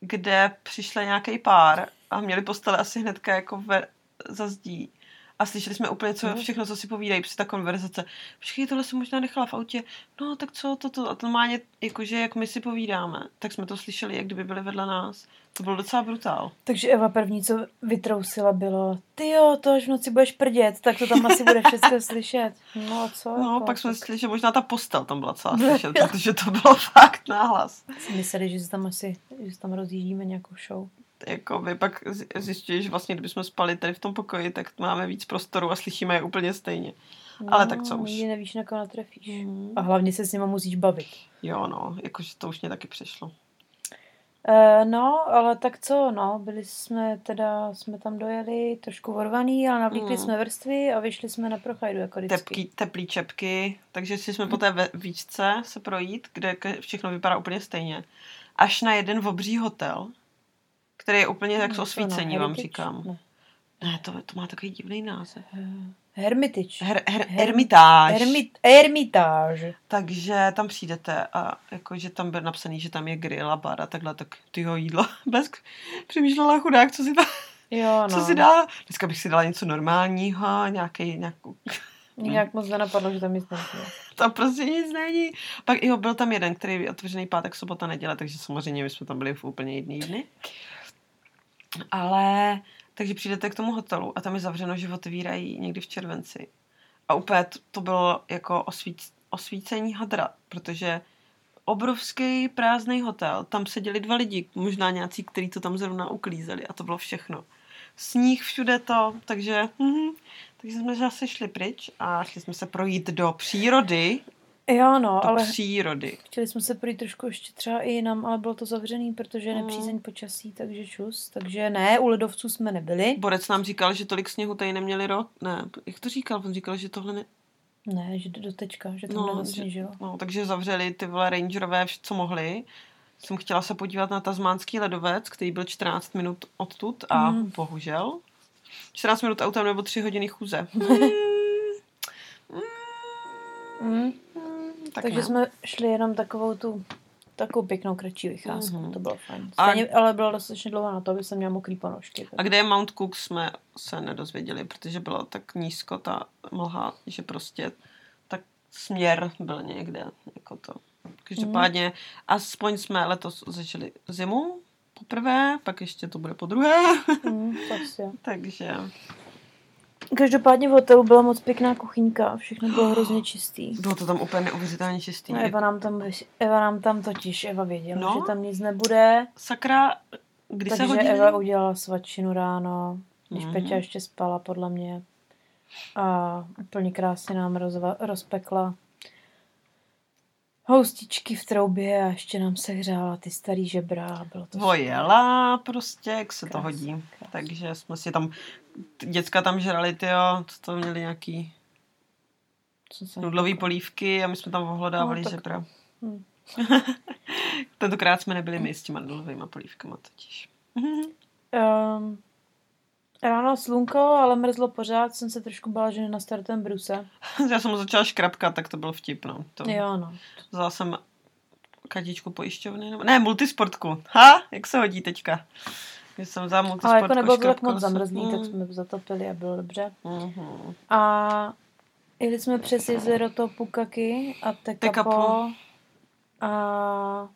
kde přišel nějaký pár a měli postele asi hnedka jako ve, za zdí. A slyšeli jsme úplně co, No. všechno, co si povídají při ta konverzace. Počkej, tohle jsem možná nechala v autě. No, tak co, toto. A to má ně, jakože, jak my si povídáme, tak jsme to slyšeli, jak kdyby byli vedle nás. To bylo docela brutál. Takže Eva první, co vytrousila, bylo ty jo, to až v noci budeš prdět, tak to tam asi bude všechno slyšet. No a co? No, jako, pak jsme tak zjistili, že možná ta postel tam byla celá slyšet, protože to bylo fakt náhlas. mysleli, že se tam asi, že se tam rozjíždíme nějakou show. Jako vy pak zjistíš, že vlastně, kdybychom spali tady v tom pokoji, tak máme víc prostoru a slyšíme je úplně stejně. Ale tak co už. Nikdy nevíš, na koho natrefíš. Mm. A hlavně se s nima musíš bavit. Jo, no, jakože to už mě taky přišlo. Uh, no, ale tak co, no, byli jsme teda, jsme tam dojeli trošku vorvaný, ale navlíkli Mm. jsme vrstvy a vyšli jsme na prochajdu jako vždycky. Tepký, teplý čepky, takže si jsme po té výšce se projít, kde všechno vypadá úplně stejně. Až na jeden obří hotel, který je úplně jak z No, osvícení, vám říkám. Ne. Ne, to, to má takový divný název. Hermitage. Her, her, Her- Hermitáž. Hermit, Hermitage. Takže tam přijdete a jakože tam byl napsaný, že tam je grill a bar a takhle, tak tyho jídlo. Blesk přemýšlela chudák, co si, dá, Jo, no. co si dá. Dneska bych si dala něco normálního, nějaký, nějakou, nějak moc nenapadlo, že tam nic není. tam prostě nic není. Pak jo, byl tam jeden, který je otevřený pátek, sobota, neděle, takže samozřejmě my jsme tam byli v úplně jedný dny. Ale, takže přijdete k tomu hotelu a tam je zavřeno, že otevírají někdy v červenci. A úplně to, to bylo jako osvíc, osvícení hadra, protože obrovský prázdný hotel, tam seděli dva lidi, možná nějací, kteří to tam zrovna uklízeli a to bylo všechno. Sníh všude to, takže, mhm, takže jsme zase šli pryč a šli jsme se projít do přírody, Jo, no, do ale přírody. chtěli jsme se projít trošku ještě třeba i jinam, ale bylo to zavřený, protože je Mm. nepřízeň počasí, takže čus. Takže ne, u ledovců jsme nebyli. Borec nám říkal, že tolik sněhu tady neměli rok. Ne, jak to říkal? On říkal, že tohle ne... Ne, že do teďka, že tam No, že-. No, takže zavřeli ty vole rangerové, co mohli. Jsem chtěla se podívat na tasmánský ledovec, který byl 14 minut odtud a Mm. bohužel 14 minut autem nebo 3 hodiny chůze. Mm. Tak Takže ne. jsme šli jenom takovou tu takovou pěknou kratší vycházku, Mhm. to bylo fajn. A- Stejně, ale bylo dostatečně dlouho na to, aby jsem měla mokrý ponožky. A kde je Mount Cook jsme se nedozvěděli, protože bylo tak nízko ta mlha, že prostě tak směr byl někde, jako to. Každopádně, aspoň jsme letos začali zimu poprvé, pak ještě to bude po druhé, Mm, takže Každopádně v hotelu byla moc pěkná kuchyňka, všechno bylo hrozně čistý. bylo to tam úplně neuvěřitelně čistý. No, Eva nám tam, Eva nám tam totiž, Eva věděla, No. že tam nic nebude, Sakra, kdy se takže hodí? Eva udělala svačinu ráno, když Mhm. Peťa ještě spala podle mě. A úplně krásně nám rozva- rozpekla houstičky v troubě a ještě nám se hřála ty starý žebra. a Bylo to Vojela prostě, jak se to Krásný, hodí. krásný. Takže jsme si tam, děcka tam žrali, tyjo, co to měli nějaký nudlový polívky a my jsme tam ohlodávali No, tak- žebra. Hm. Tentokrát jsme nebyli my s těma nudlovými polívkama totiž. Um, ráno slunko, ale mrzlo pořád, jsem se trošku bála, že nenastartujeme bruse. Já jsem začala škrapkat, tak to byl vtip, no. To, Jo, no. Vzala jsem katičku pojišťovny, nebo... ne, multisportku. Ha, jak se hodí teďka. Když jsem vzala multisportku, Ale jako nebylo tak moc zamrzlý, tak Mm, jsme zatopili a bylo dobře. mhm. A jeli jsme přes jezero to Pukaki a Tekapo. Tekapo. A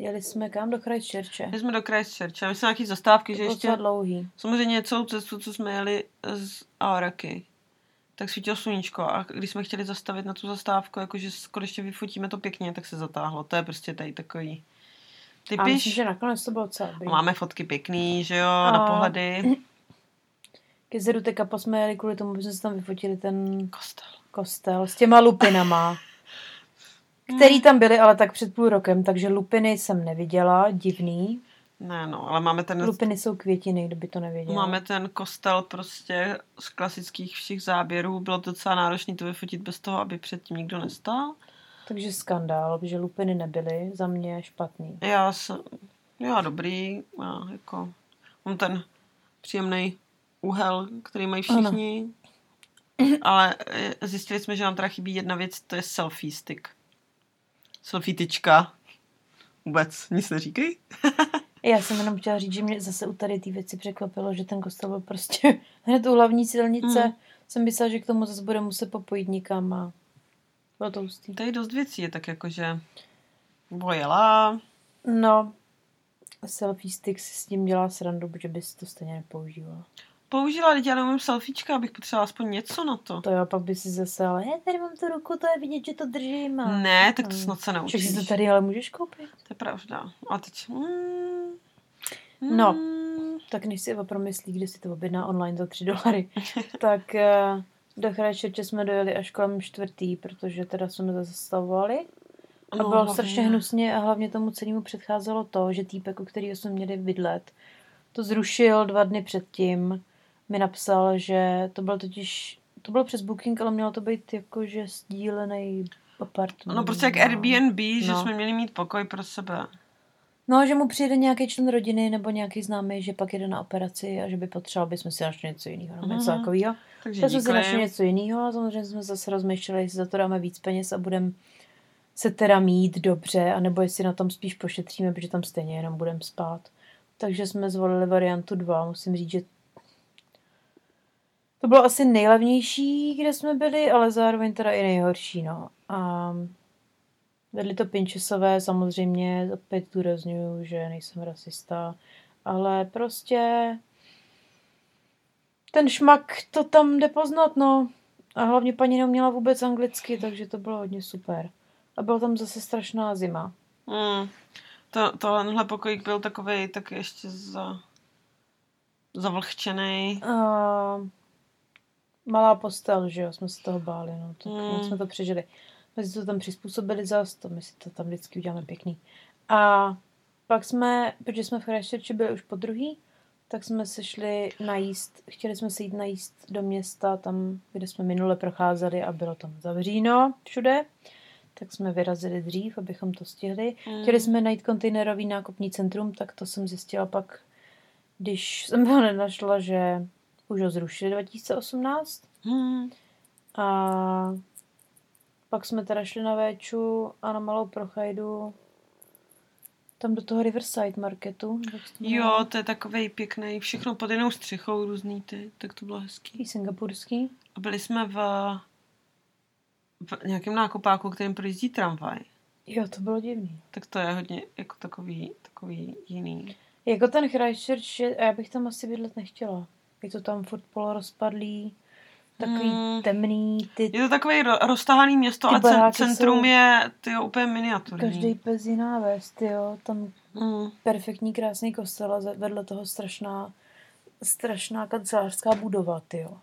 jeli jsme kam? Do Christchurche. Jeli jsme do Christchurche. My jsme nějaký zastávky, že ještě... dlouhý. Samozřejmě celou cestu, co jsme jeli z Aaraky, tak svítilo sluníčko a když jsme chtěli zastavit na tu zastávku, jakože konečně vyfotíme to pěkně, tak se zatáhlo. To je prostě tady takový A myslím, typiš. že nakonec to bylo. A máme fotky pěkný, že jo, na A- pohledy. K jezeru Tekapo jsme jeli kvůli tomu, aby jsme si tam vyfotili ten Kostel. kostel s těma lupinama. Který tam byly ale tak před půl rokem, takže lupiny jsem neviděla, divný. Ne, no, ale máme ten, Lupiny jsou květiny, kdo by to nevěděl. máme ten kostel prostě z klasických všech záběrů. Bylo to docela náročné to vyfotit bez toho, aby předtím nikdo nestál. Takže skandál, že lupiny nebyly, za mě špatný. Já jsem, já dobrý, já jako, mám ten příjemný úhel, který mají všichni. Ale eh, zjistili jsme, že nám teda chybí jedna věc, to je selfie stick. Selfie tyčka. Vůbec nic neříkej. Já jsem jenom chtěla říct, že mě zase u tady té věci překvapilo, že ten kostel byl prostě hned u hlavní silnice. Mm. Jsem myslela, že k tomu zase bude muset popojit nikam a bylo to hustý. Tady dost věcí je tak jakože vojela. No, selfie stick si s tím dělá srandu, protože bys to stejně nepoužívala. Použila, teď já neumím selfiečka, abych potřebovala aspoň něco na to. To jo, pak by si zase, ale je, tady mám tu ruku, to je vidět, že to držím. A... Ne, tak to Mm. snad se Však naučíš. si to tady ale můžeš koupit. To je pravda. A teď... Mm, No. mm, Tak než si promyslí, kde si to objedná online za 3 dolary, tak eh, do Christchurche jsme dojeli až kolem čtvrtý, protože teda jsme nezastavovali. A No, bylo strašně hnusně a hlavně tomu celému předcházelo to, že týpek, u kterého jsme měli bydlet, to zrušil dva dny předtím. Mi napsal, že to byl totiž, to bylo přes booking, ale mělo to být jakože sdílený apartment. No prostě jak Airbnb, že No. jsme měli mít pokoj pro sebe. No, že mu přijde nějaký člen rodiny nebo nějaký známý, že pak jede na operaci a že by potřeboval, aby jsme si našli něco jiného. Nebo něco Mhm. takového. Takže Tak jsme si našli něco jiného a samozřejmě jsme zase rozmýšleli, jestli za to dáme víc peněz a budeme se teda mít dobře, anebo jestli na tom spíš pošetříme, protože tam stejně jenom budeme spát. Takže jsme zvolili variantu 2. Musím říct, že to bylo asi nejlevnější, kde jsme byli, ale zároveň teda i nejhorší. No. A vedli to pinčesové, samozřejmě, opět zdůraznuju, že nejsem rasista, ale prostě ten šmak to tam jde poznat, no. A hlavně paní neuměla vůbec anglicky, takže to bylo hodně super. A byla tam zase strašná zima. Mm. To, tohle pokojík byl takový tak ještě za, zavlhčený. A malá postel, že jo, jsme se toho báli, no. Tak Mm. jsme to přežili. My si to tam přizpůsobili zas, to my si to tam vždycky uděláme pěkný. A pak jsme, protože jsme v Christchurchi byli už po druhý, tak jsme se šli najíst, chtěli jsme se jít najíst do města, tam, kde jsme minule procházeli a bylo tam zavříno všude. Tak jsme vyrazili dřív, abychom to stihli. Mm. Chtěli jsme najít kontejnerový nákupní centrum, tak to jsem zjistila pak, když jsem ho nenašla, že už ho zrušili 2018. Hmm. A pak jsme teda šli na Véču a na Malou Prochajdu tam do toho Riverside Marketu. Jo, to je takový pěkný, všechno pod jednou střechou různý ty, tak to bylo hezký. Takový singapurský. A byli jsme v, v nějakém nákupáku, kterým projíždí tramvaj. Jo, to bylo divný. Tak to je hodně jako takový, takový jiný. Jako ten Christchurch, já bych tam asi bydlet nechtěla. Je to tam furt polorozpadlý, takový Hmm. temný, ty Je to takový ro- roztahaný město, Ty ale cen- centrum jsou- je tyjo, úplně miniaturní. každý pes jiná vést, jo. Tam Mm. perfektní, krásný kostel a vedle toho strašná, strašná kancelářská budova, jo.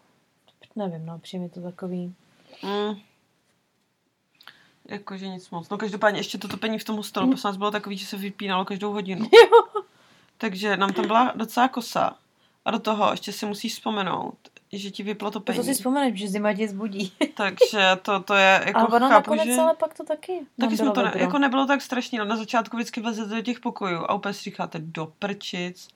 Nevím, no, přijde mi to takový... Mm. Jakože nic moc. No každopádně ještě to topení v tom hostelu, Mm. prosím nás bylo takový, že se vypínalo každou hodinu. Takže nám tam byla docela kosa. A do toho ještě si musíš vzpomenout, že ti vyplo To topení. si vzpomeneš, že zima tě zbudí. Takže to, to je jako ale ono chápu, nakonec že... ale pak to taky Taky jsme to ne, jako nebylo tak strašně. Na začátku vždycky vlezete do těch pokojů a úplně si říkáte do prčic.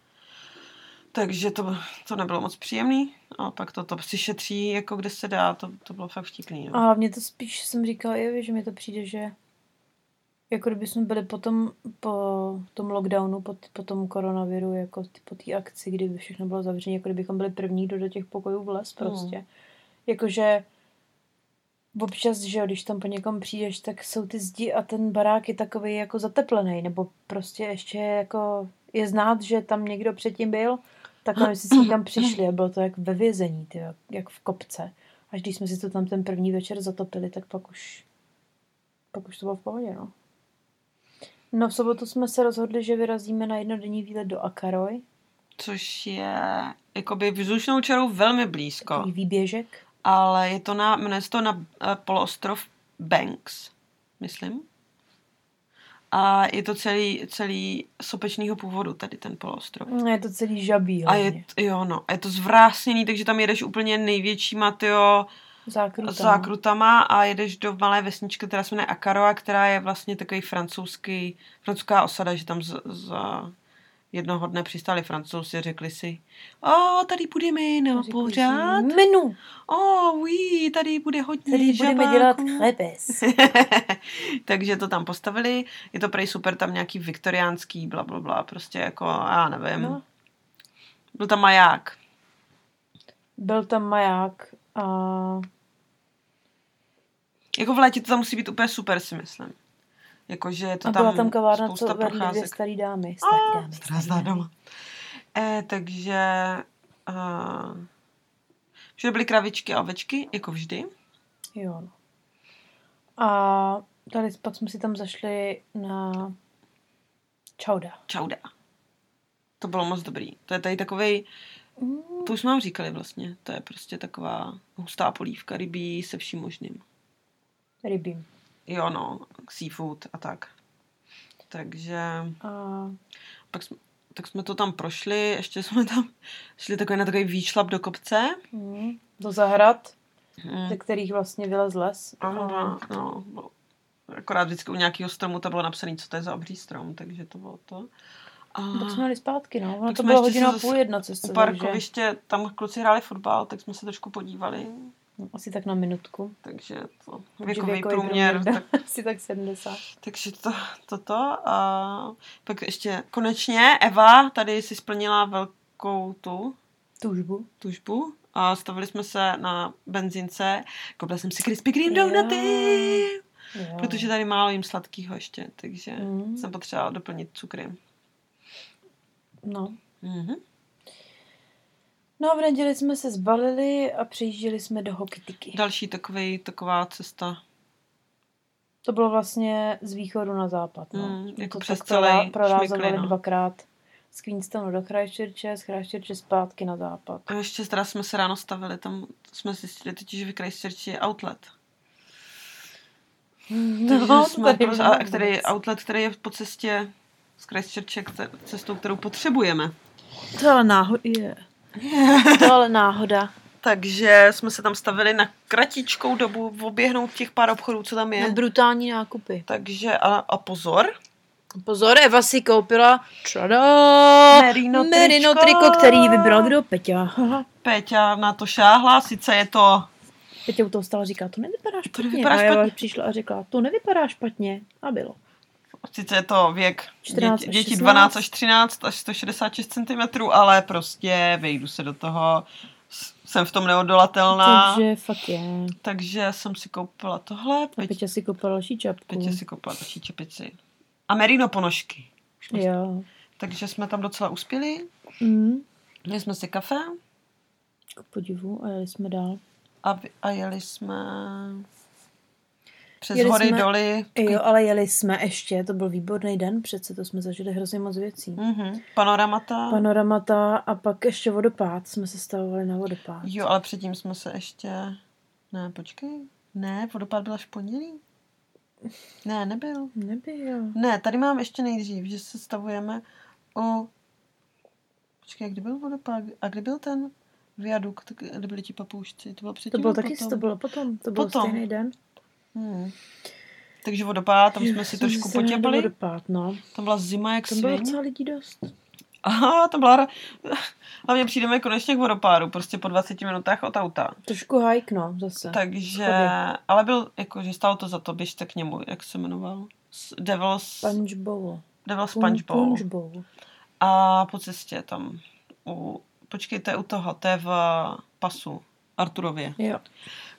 Takže to, to nebylo moc příjemný. A pak to, to si šetří, jako kde se dá. To, to bylo fakt vtipný. A No. hlavně to spíš jsem říkala, jo, že mi to přijde, že jako kdyby jsme byli potom po tom lockdownu, po, po tom koronaviru, jako po té akci, kdy by všechno bylo zavřené, jako kdybychom byli první, kdo do těch pokojů vlez prostě. Hmm. Jakože občas, že jo, když tam po někom přijdeš, tak jsou ty zdi a ten barák je takový jako zateplený, nebo prostě ještě jako je znát, že tam někdo předtím byl, tak my jsme si tam přišli a bylo to jak ve vězení, ty, jak, jak v kopce. Až když jsme si to tam ten první večer zatopili, tak pak už, pak už to bylo v pohodě, no. No v sobotu jsme se rozhodli, že vyrazíme na jednodenní výlet do Akaroj, Což je jakoby vzdušnou čarou velmi blízko. takový výběžek. Ale je to na, jmenuje to na uh, poloostrov Banks, myslím. A je to celý, celý sopečného původu, tady ten poloostrov. No, Je to celý žabý A je, hlavně. jo, no, je to zvrásněný, takže tam jedeš úplně největšíma, tyjo, Zákrutama. zákrutama a jedeš do malé vesničky, která se jmenuje Akaroa, která je vlastně takový francouzský, francouzská osada, že tam za, za jednoho dne přistáli francouzi, řekli si, o, tady budeme na Řekli si, pořád, Menu, o, oui, tady bude hodně tady budeme žabáků." dělat chlebes. Takže to tam postavili, je to prej super, tam nějaký viktoriánský, bla, bla, bla, prostě jako, já nevím. No. Byl tam maják. Byl tam maják a Jako v létě to tam musí být úplně super, si myslím. Jakože je to a tam byla tam kavárna, co vedly dvě starý dámy. Starý dámy. Stará zná doma. Eh, takže uh, všude byly kravičky a ovečky, jako vždy. Jo. no. A tady pak jsme si tam zašli na čauda. Čauda. To bylo moc dobrý. To je tady takovej, Mm, to už jsme vám říkali vlastně, to je prostě taková hustá polívka rybí se vším možným. rybím. Jo, no, seafood a tak. Takže A pak jsme, tak jsme to tam prošli, ještě jsme tam šli takový na takový výšlap do kopce. mm, do zahrad, Hmm. ze kterých vlastně vylez les. Aha, no, bylo- akorát vždycky u nějakého stromu to bylo napsané, co to je za obří strom, takže to bylo to. A Tak jsme jeli zpátky, no. Ono to bylo hodina půl jedna cesta, u takže parkoviště, tam kluci hráli fotbal, tak jsme se trošku podívali, no, asi tak na minutku. takže to Takže věkový průměr, tak, asi tak 70. takže to, toto a pak ještě konečně Eva tady si splnila velkou tu Tužbu. tužbu a stavili jsme se na benzince, koupila jsem si Krispy Kreme donuty, Jo. protože tady málo jim sladkýho ještě, takže Mm. jsem potřebovala doplnit cukry. No. Mhm. No v neděli jsme se zbalili a přejížděli jsme do Hokytiky. Další takový, taková cesta. To bylo vlastně z východu na západ. No. Mm, jako to přes tak celý šmykly, no. dvakrát. Z Queenstonu do Christchurche, z Christchurche zpátky na západ. A ještě teda jsme se ráno stavili, tam jsme zjistili totiž, že v Christchurchi je outlet. Takže No, jsme tady prostě, a který outlet, který je po cestě z Christchurche, cestou, kterou potřebujeme. To ale náhoda je. To ale náhoda. Takže jsme se tam stavili na kratičkou dobu oběhnout těch pár obchodů, co tam je. Na brutální nákupy. Takže a, a pozor, Pozor, Eva si koupila čada, Merino merino tričko. triko, který vybral kdo? Peťa. Péťa na to šáhla, sice je to Peťa u toho stále říká, to nevypadá špatně. nevypadá a Eva špatně. přišla a řekla, to nevypadá špatně. A bylo. Sice je to věk 14 děti, děti 16. 12 až 13 až 166 cm, ale prostě vejdu se do toho. Jsem v tom neodolatelná. Takže, fakt je. takže jsem si koupila tohle. A Peť, Peťa si koupila další čapku. Peťa si koupila další čepici. A merino ponožky. Jo. Takže jsme tam docela uspěli. Mm. Měli jsme si kafe K podivu a jeli jsme dál. a, a jeli jsme přes Jeli hory, jsme- doly. Jo, ale jeli jsme ještě, to byl výborný den, přece to jsme zažili hrozně moc věcí. Mhm. Panoramata. Panoramata a pak ještě vodopád, jsme se stavovali na vodopád. Jo, ale předtím jsme se ještě... Ne, počkej. Ne, vodopád byl až pondělí. Ne, nebyl. Nebyl. Ne, tady mám ještě nejdřív, že se stavujeme o... Počkej, kdy byl vodopád? A kdy byl ten viadukt, kde byli ti papoušci? To bylo předtím? To bylo taky, potom? to bylo potom, to byl Potom. stejný den. Hmm. Takže vodopád, tam jsme si trošku potěpali. Vodopád, no. Tam byla zima jak Tam bylo svin. docela lidí dost. Aha, to byla... Hlavně přijdeme konečně k vodopádu, prostě po 20 minutách od auta. Trošku hike, no, zase. Takže, Schody. ale byl, jako, že stálo to za to, běžte k němu, jak se jmenoval? Devil's, bowl. Devil's Punch Bowl. Punch bowl. A po cestě tam, u, počkej, to je u toho, to je v pasu, Arturově. Jo.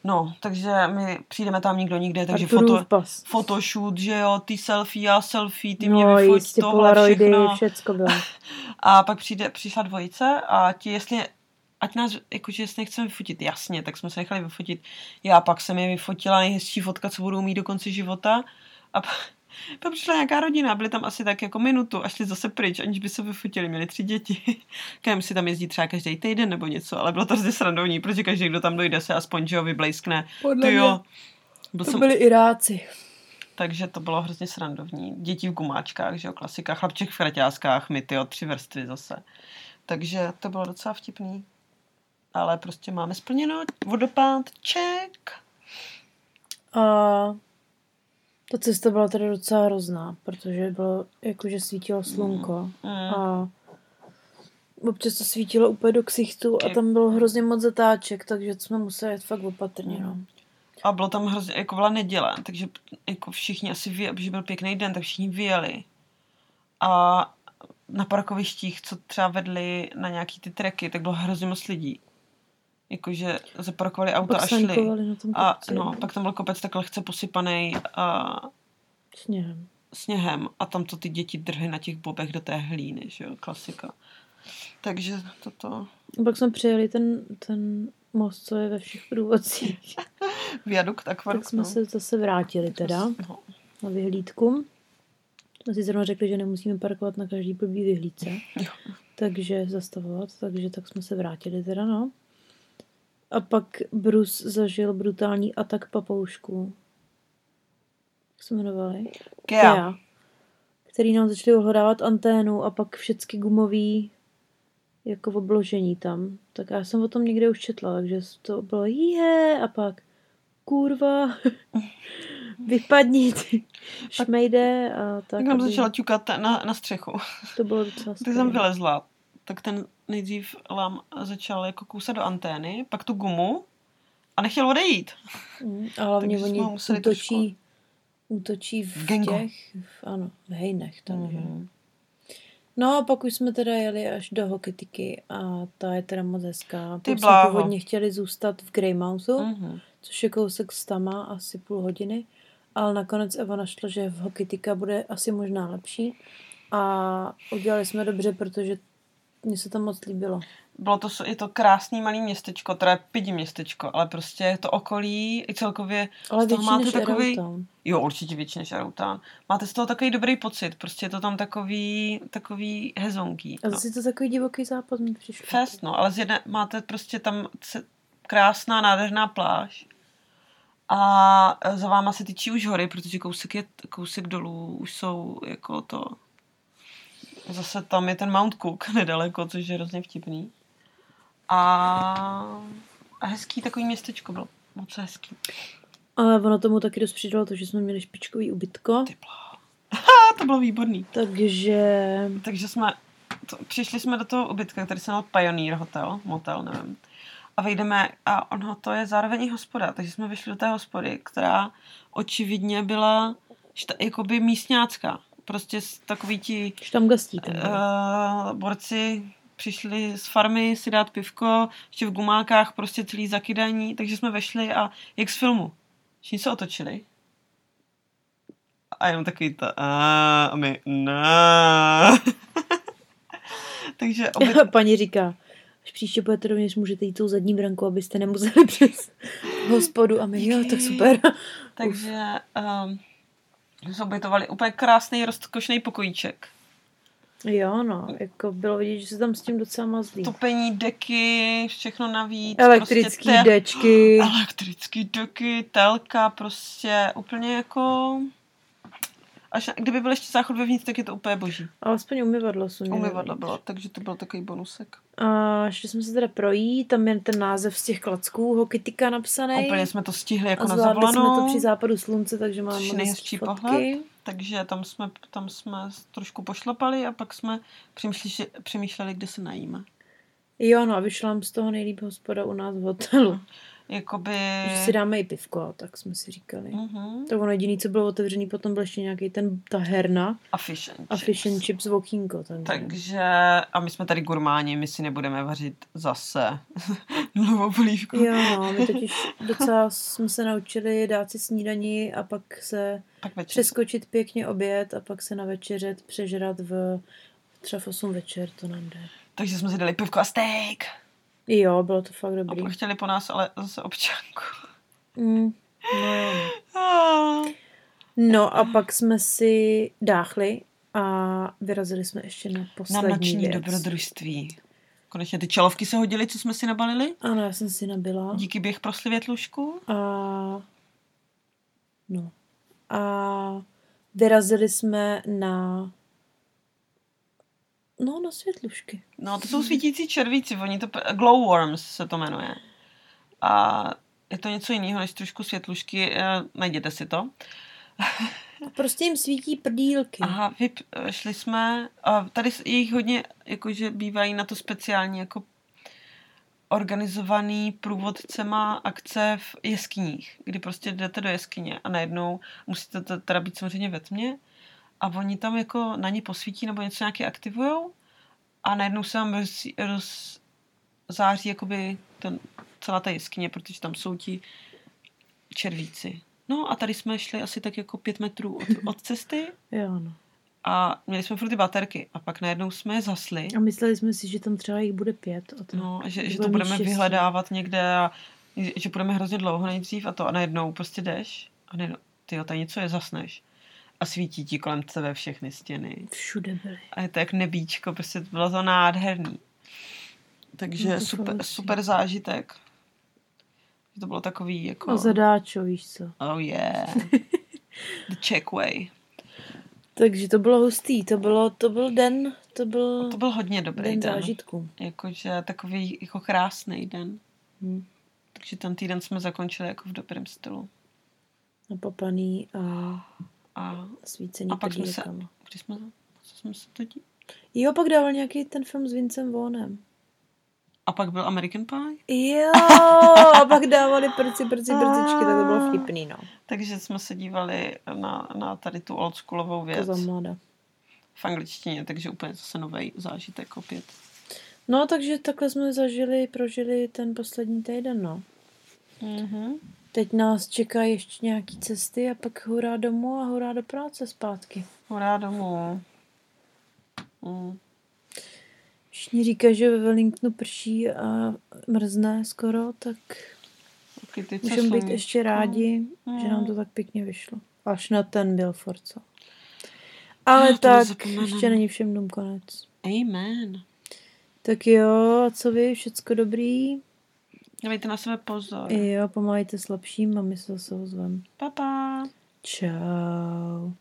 No, takže my přijdeme tam nikdo nikde, takže foto, pas. photoshoot, že jo, ty selfie, já selfie, ty mě no, vyfoť jistě, tohle polaroidy, všechno. všecko bylo. A pak přijde, přišla dvojice a ti, jestli, ať nás, jakože jestli nechceme vyfotit, jasně, tak jsme se nechali vyfotit. Já pak jsem je vyfotila nejhezčí fotka, co budou mít do konce života. A pak, pak přišla nějaká rodina, byli tam asi tak jako minutu a šli zase pryč, aniž by se vyfotili, měli tři děti. Kam si tam jezdí třeba každý týden nebo něco, ale bylo to hrozně srandovní, protože každý, kdo tam dojde, se aspoň, že jo, vyblejskne. Podle Ty jo. Byl To jsem, byli Iráci. takže to bylo hrozně srandovní. Děti v gumáčkách, že jo, klasika, chlapček v kraťáskách, my ty tři vrstvy zase. Takže to bylo docela vtipný. Ale prostě máme splněno, vodopád, ček. A ta cesta byla teda docela hrozná, protože bylo jakože svítilo slunko Mm. a občas to svítilo úplně do ksichtu a tam bylo hrozně moc zatáček, takže jsme museli jet fakt opatrně, no. A bylo tam hrozně, jako byla neděle, takže jako všichni asi vyjeli, že byl pěkný den, tak všichni vyjeli. A na parkovištích, co třeba vedli na nějaký ty treky, tak bylo hrozně moc lidí. Jakože zaparkovali auta a šli. na tom A no, pak tam byl kopec tak lehce posypaný a Sněhem. sněhem a tam to ty děti drhly na těch bobech do té hlíny, že jo, klasika. Takže toto A pak jsme přijeli ten, ten most, co je ve všech průvodcích. viadukt akvark, tak jsme no. se zase vrátili teda No. na vyhlídku. Jsme si zrovna řekli, že nemusíme parkovat na každý blbý vyhlídce. Jo. takže zastavovat, takže tak jsme se vrátili teda, no. A pak Bruce zažil brutální atak papoušků. jak se jmenovali? Kea. Který nám začali ohledávat anténu a pak všechny gumový jako obložení tam. Tak já jsem o tom někde už četla, takže to bylo je a pak kurva, vypadni ty šmejde a tak. Tak aby- začala ťukat na, na střechu. To bylo docela Když jsem vylezla, tak ten nejdřív lám začal jako kousat do antény, pak tu gumu a nechtěl odejít. Mm, A hlavně Takže oni ho museli útočí, útočí v, V těch, v, ano, v hejnech. Takže. Mhm. No a pak už jsme teda jeli až do Hokityky a ta je teda moc hezká. Ty Tam jsme původně chtěli zůstat v Greymouthu, Mhm. což je kousek z Tama, asi půl hodiny, ale nakonec Eva našla, že v Hokityka bude asi možná lepší a udělali jsme dobře, protože mně se to moc líbilo. Bylo to, je to krásný malý městečko, teda je pidi městečko, ale prostě to okolí i celkově Ale z toho větší máte než takový, jo určitě větší než Arrowtown. Máte z toho takový dobrý pocit, prostě je to tam takový, takový hezonký. A No. zase to takový divoký západ mi přišlo. Fest, no, ale z jedné, máte prostě tam krásná, nádherná pláž a e, za váma se tyčí už hory, protože kousek, je, kousek dolů už jsou jako to, zase tam je ten Mount Cook nedaleko, což je hrozně vtipný. A, a hezký takový městečko bylo, moc hezký. Ale ono tomu taky dost přidalo to, že jsme měli špičkový ubytko, to bylo výborný. takže Takže jsme, to, přišli jsme do toho ubytka, který se jmenoval Pioneer Hotel, motel, nevím. A vejdeme, a ono to je zároveň i hospoda, takže jsme vyšli do té hospody, která očividně byla šta, jakoby místňácká. Prostě takový ti štamgastí tam uh, borci přišli z farmy si dát pivko, ještě v gumákách prostě celý zakydaní, takže jsme vešli a jak z filmu. Všichni se otočili. A jenom takový to a, a my ne. takže obě, A paní říká, až příště budete rovněž, můžete jít tou zadní brankou, abyste nemuseli přes hospodu. A my, jo, tak super. takže um, jsme ubytovali úplně krásný, rozkošný pokojíček. Jo, no, jako bylo vidět, že se tam s tím docela mazlí. Topení deky, všechno navíc. Elektrický prostě dečky. Elektrický deky, telka, prostě úplně jako... Až kdyby byl ještě záchod vevnitř, tak je to úplně boží. Alespoň umyvadlo měli Umyvadlo bylo, takže to byl takový bonusek. A šli jsme se teda projít, tam je ten název z těch klacků, Hokitika napsaný. Úplně jsme to stihli jako a na zvládli jsme zavolanou. to při západu slunce, takže máme nejhezčí pohled. Takže tam jsme, tam jsme trošku pošlapali a pak jsme přemýšleli, přemýšleli kde se najíme. Jo, no a vyšla z toho nejlíp hospoda u nás v hotelu. Jakoby... Že si dáme i pivko, tak jsme si říkali. Mhm. To ono jediný, co bylo otevřený, potom byl ještě nějaký ten, ta herna A fish and a chips. fish and chips v okýnko. Takže. Takže, a my jsme tady gurmáni, my si nebudeme vařit zase nulovou polívku. Jo, no, my totiž docela jsme se naučili dát si snídani a pak se Pak večer. přeskočit pěkně oběd a pak se na večeřet přežrat v třeba v 8 večer, to nám jde. Takže jsme si dali pivko a steak. Jo, bylo to fakt A dobrý. pak chtěli po nás ale zase občanku. Mm, no, no a pak jsme si dáchli a vyrazili jsme ještě na Na poslední noční věc. dobrodružství. Konečně ty čelovky se hodily, co jsme si nabalili. Ano, já jsem si nabila. Díky běh pro slivětlušku. A no. A vyrazili jsme na no, na světlušky. No, to jsou svítící červíci, oni to, glowworms se to jmenuje. A je to něco jiného než trošku světlušky, eh, najděte si to. Prostě jim svítí prdílky. Aha, vyp, šli jsme, a tady je jich hodně, jakože bývají na to speciální jako organizovaný průvodcema akce v jeskyních, kdy prostě jdete do jeskyně a najednou musíte to teda být samozřejmě ve tmě a oni tam jako na ně posvítí nebo něco nějaké aktivujou a najednou se vám roz, roz, září jakoby ten, celá ta jeskyně, protože tam jsou ti červíci. No a tady jsme šli asi tak jako pět metrů od, od cesty Jo, no. a měli jsme furt ty baterky a pak najednou jsme je zasli. A mysleli jsme si, že tam třeba jich bude pět. A to, No, že, že to budeme štěstí. vyhledávat někde a že budeme hrozně dlouho nejdřív a to a najednou prostě jdeš a najednou, ty tady něco je zasneš a svítí ti kolem tebe všechny stěny. Všude byly. A je to jak nebíčko, prostě bylo to nádherný. Takže No to super, super zážitek. To bylo takový jako... A zadáčo, víš co. Oh yeah. The Czech way. Takže to bylo hustý, to, bylo, to byl den, to byl To byl hodně dobrý den den. zážitku. Jakože takový jako krásný den. Hm. Takže ten týden jsme zakončili jako v dobrém stylu. Napapaný a A, svícení a pak jsme se... Kdy jsme, co jsme se to dí... Jo, pak dával nějaký ten film s Vincem Vonem. A pak byl American Pie. Jo, a pak dávali prci, prci, prcičky, tak to bylo vtipný, no. Takže jsme se dívali na, na tady tu oldschoolovou věc To za mlada. v angličtině, takže úplně zase nový zážitek opět. No, takže takhle jsme zažili, prožili ten poslední týden, no. Mm-hmm. Teď nás čekají ještě nějaký cesty a pak hurá domů a hurá do práce zpátky. Hurá domů. Mm. Všichni říkají, že ve Wellingtonu prší a mrzne skoro, tak můžeme být ještě rádi, No. že nám to tak pěkně vyšlo. Až na ten Bilford, co? Ale No, to tak, ještě není všem dům konec. Amen. Tak jo, a co vy, všecko dobrý? Dávejte na sebe pozor. Jo, pomáhajte slabším a my se zase ozvem. Pa, pa. Čau.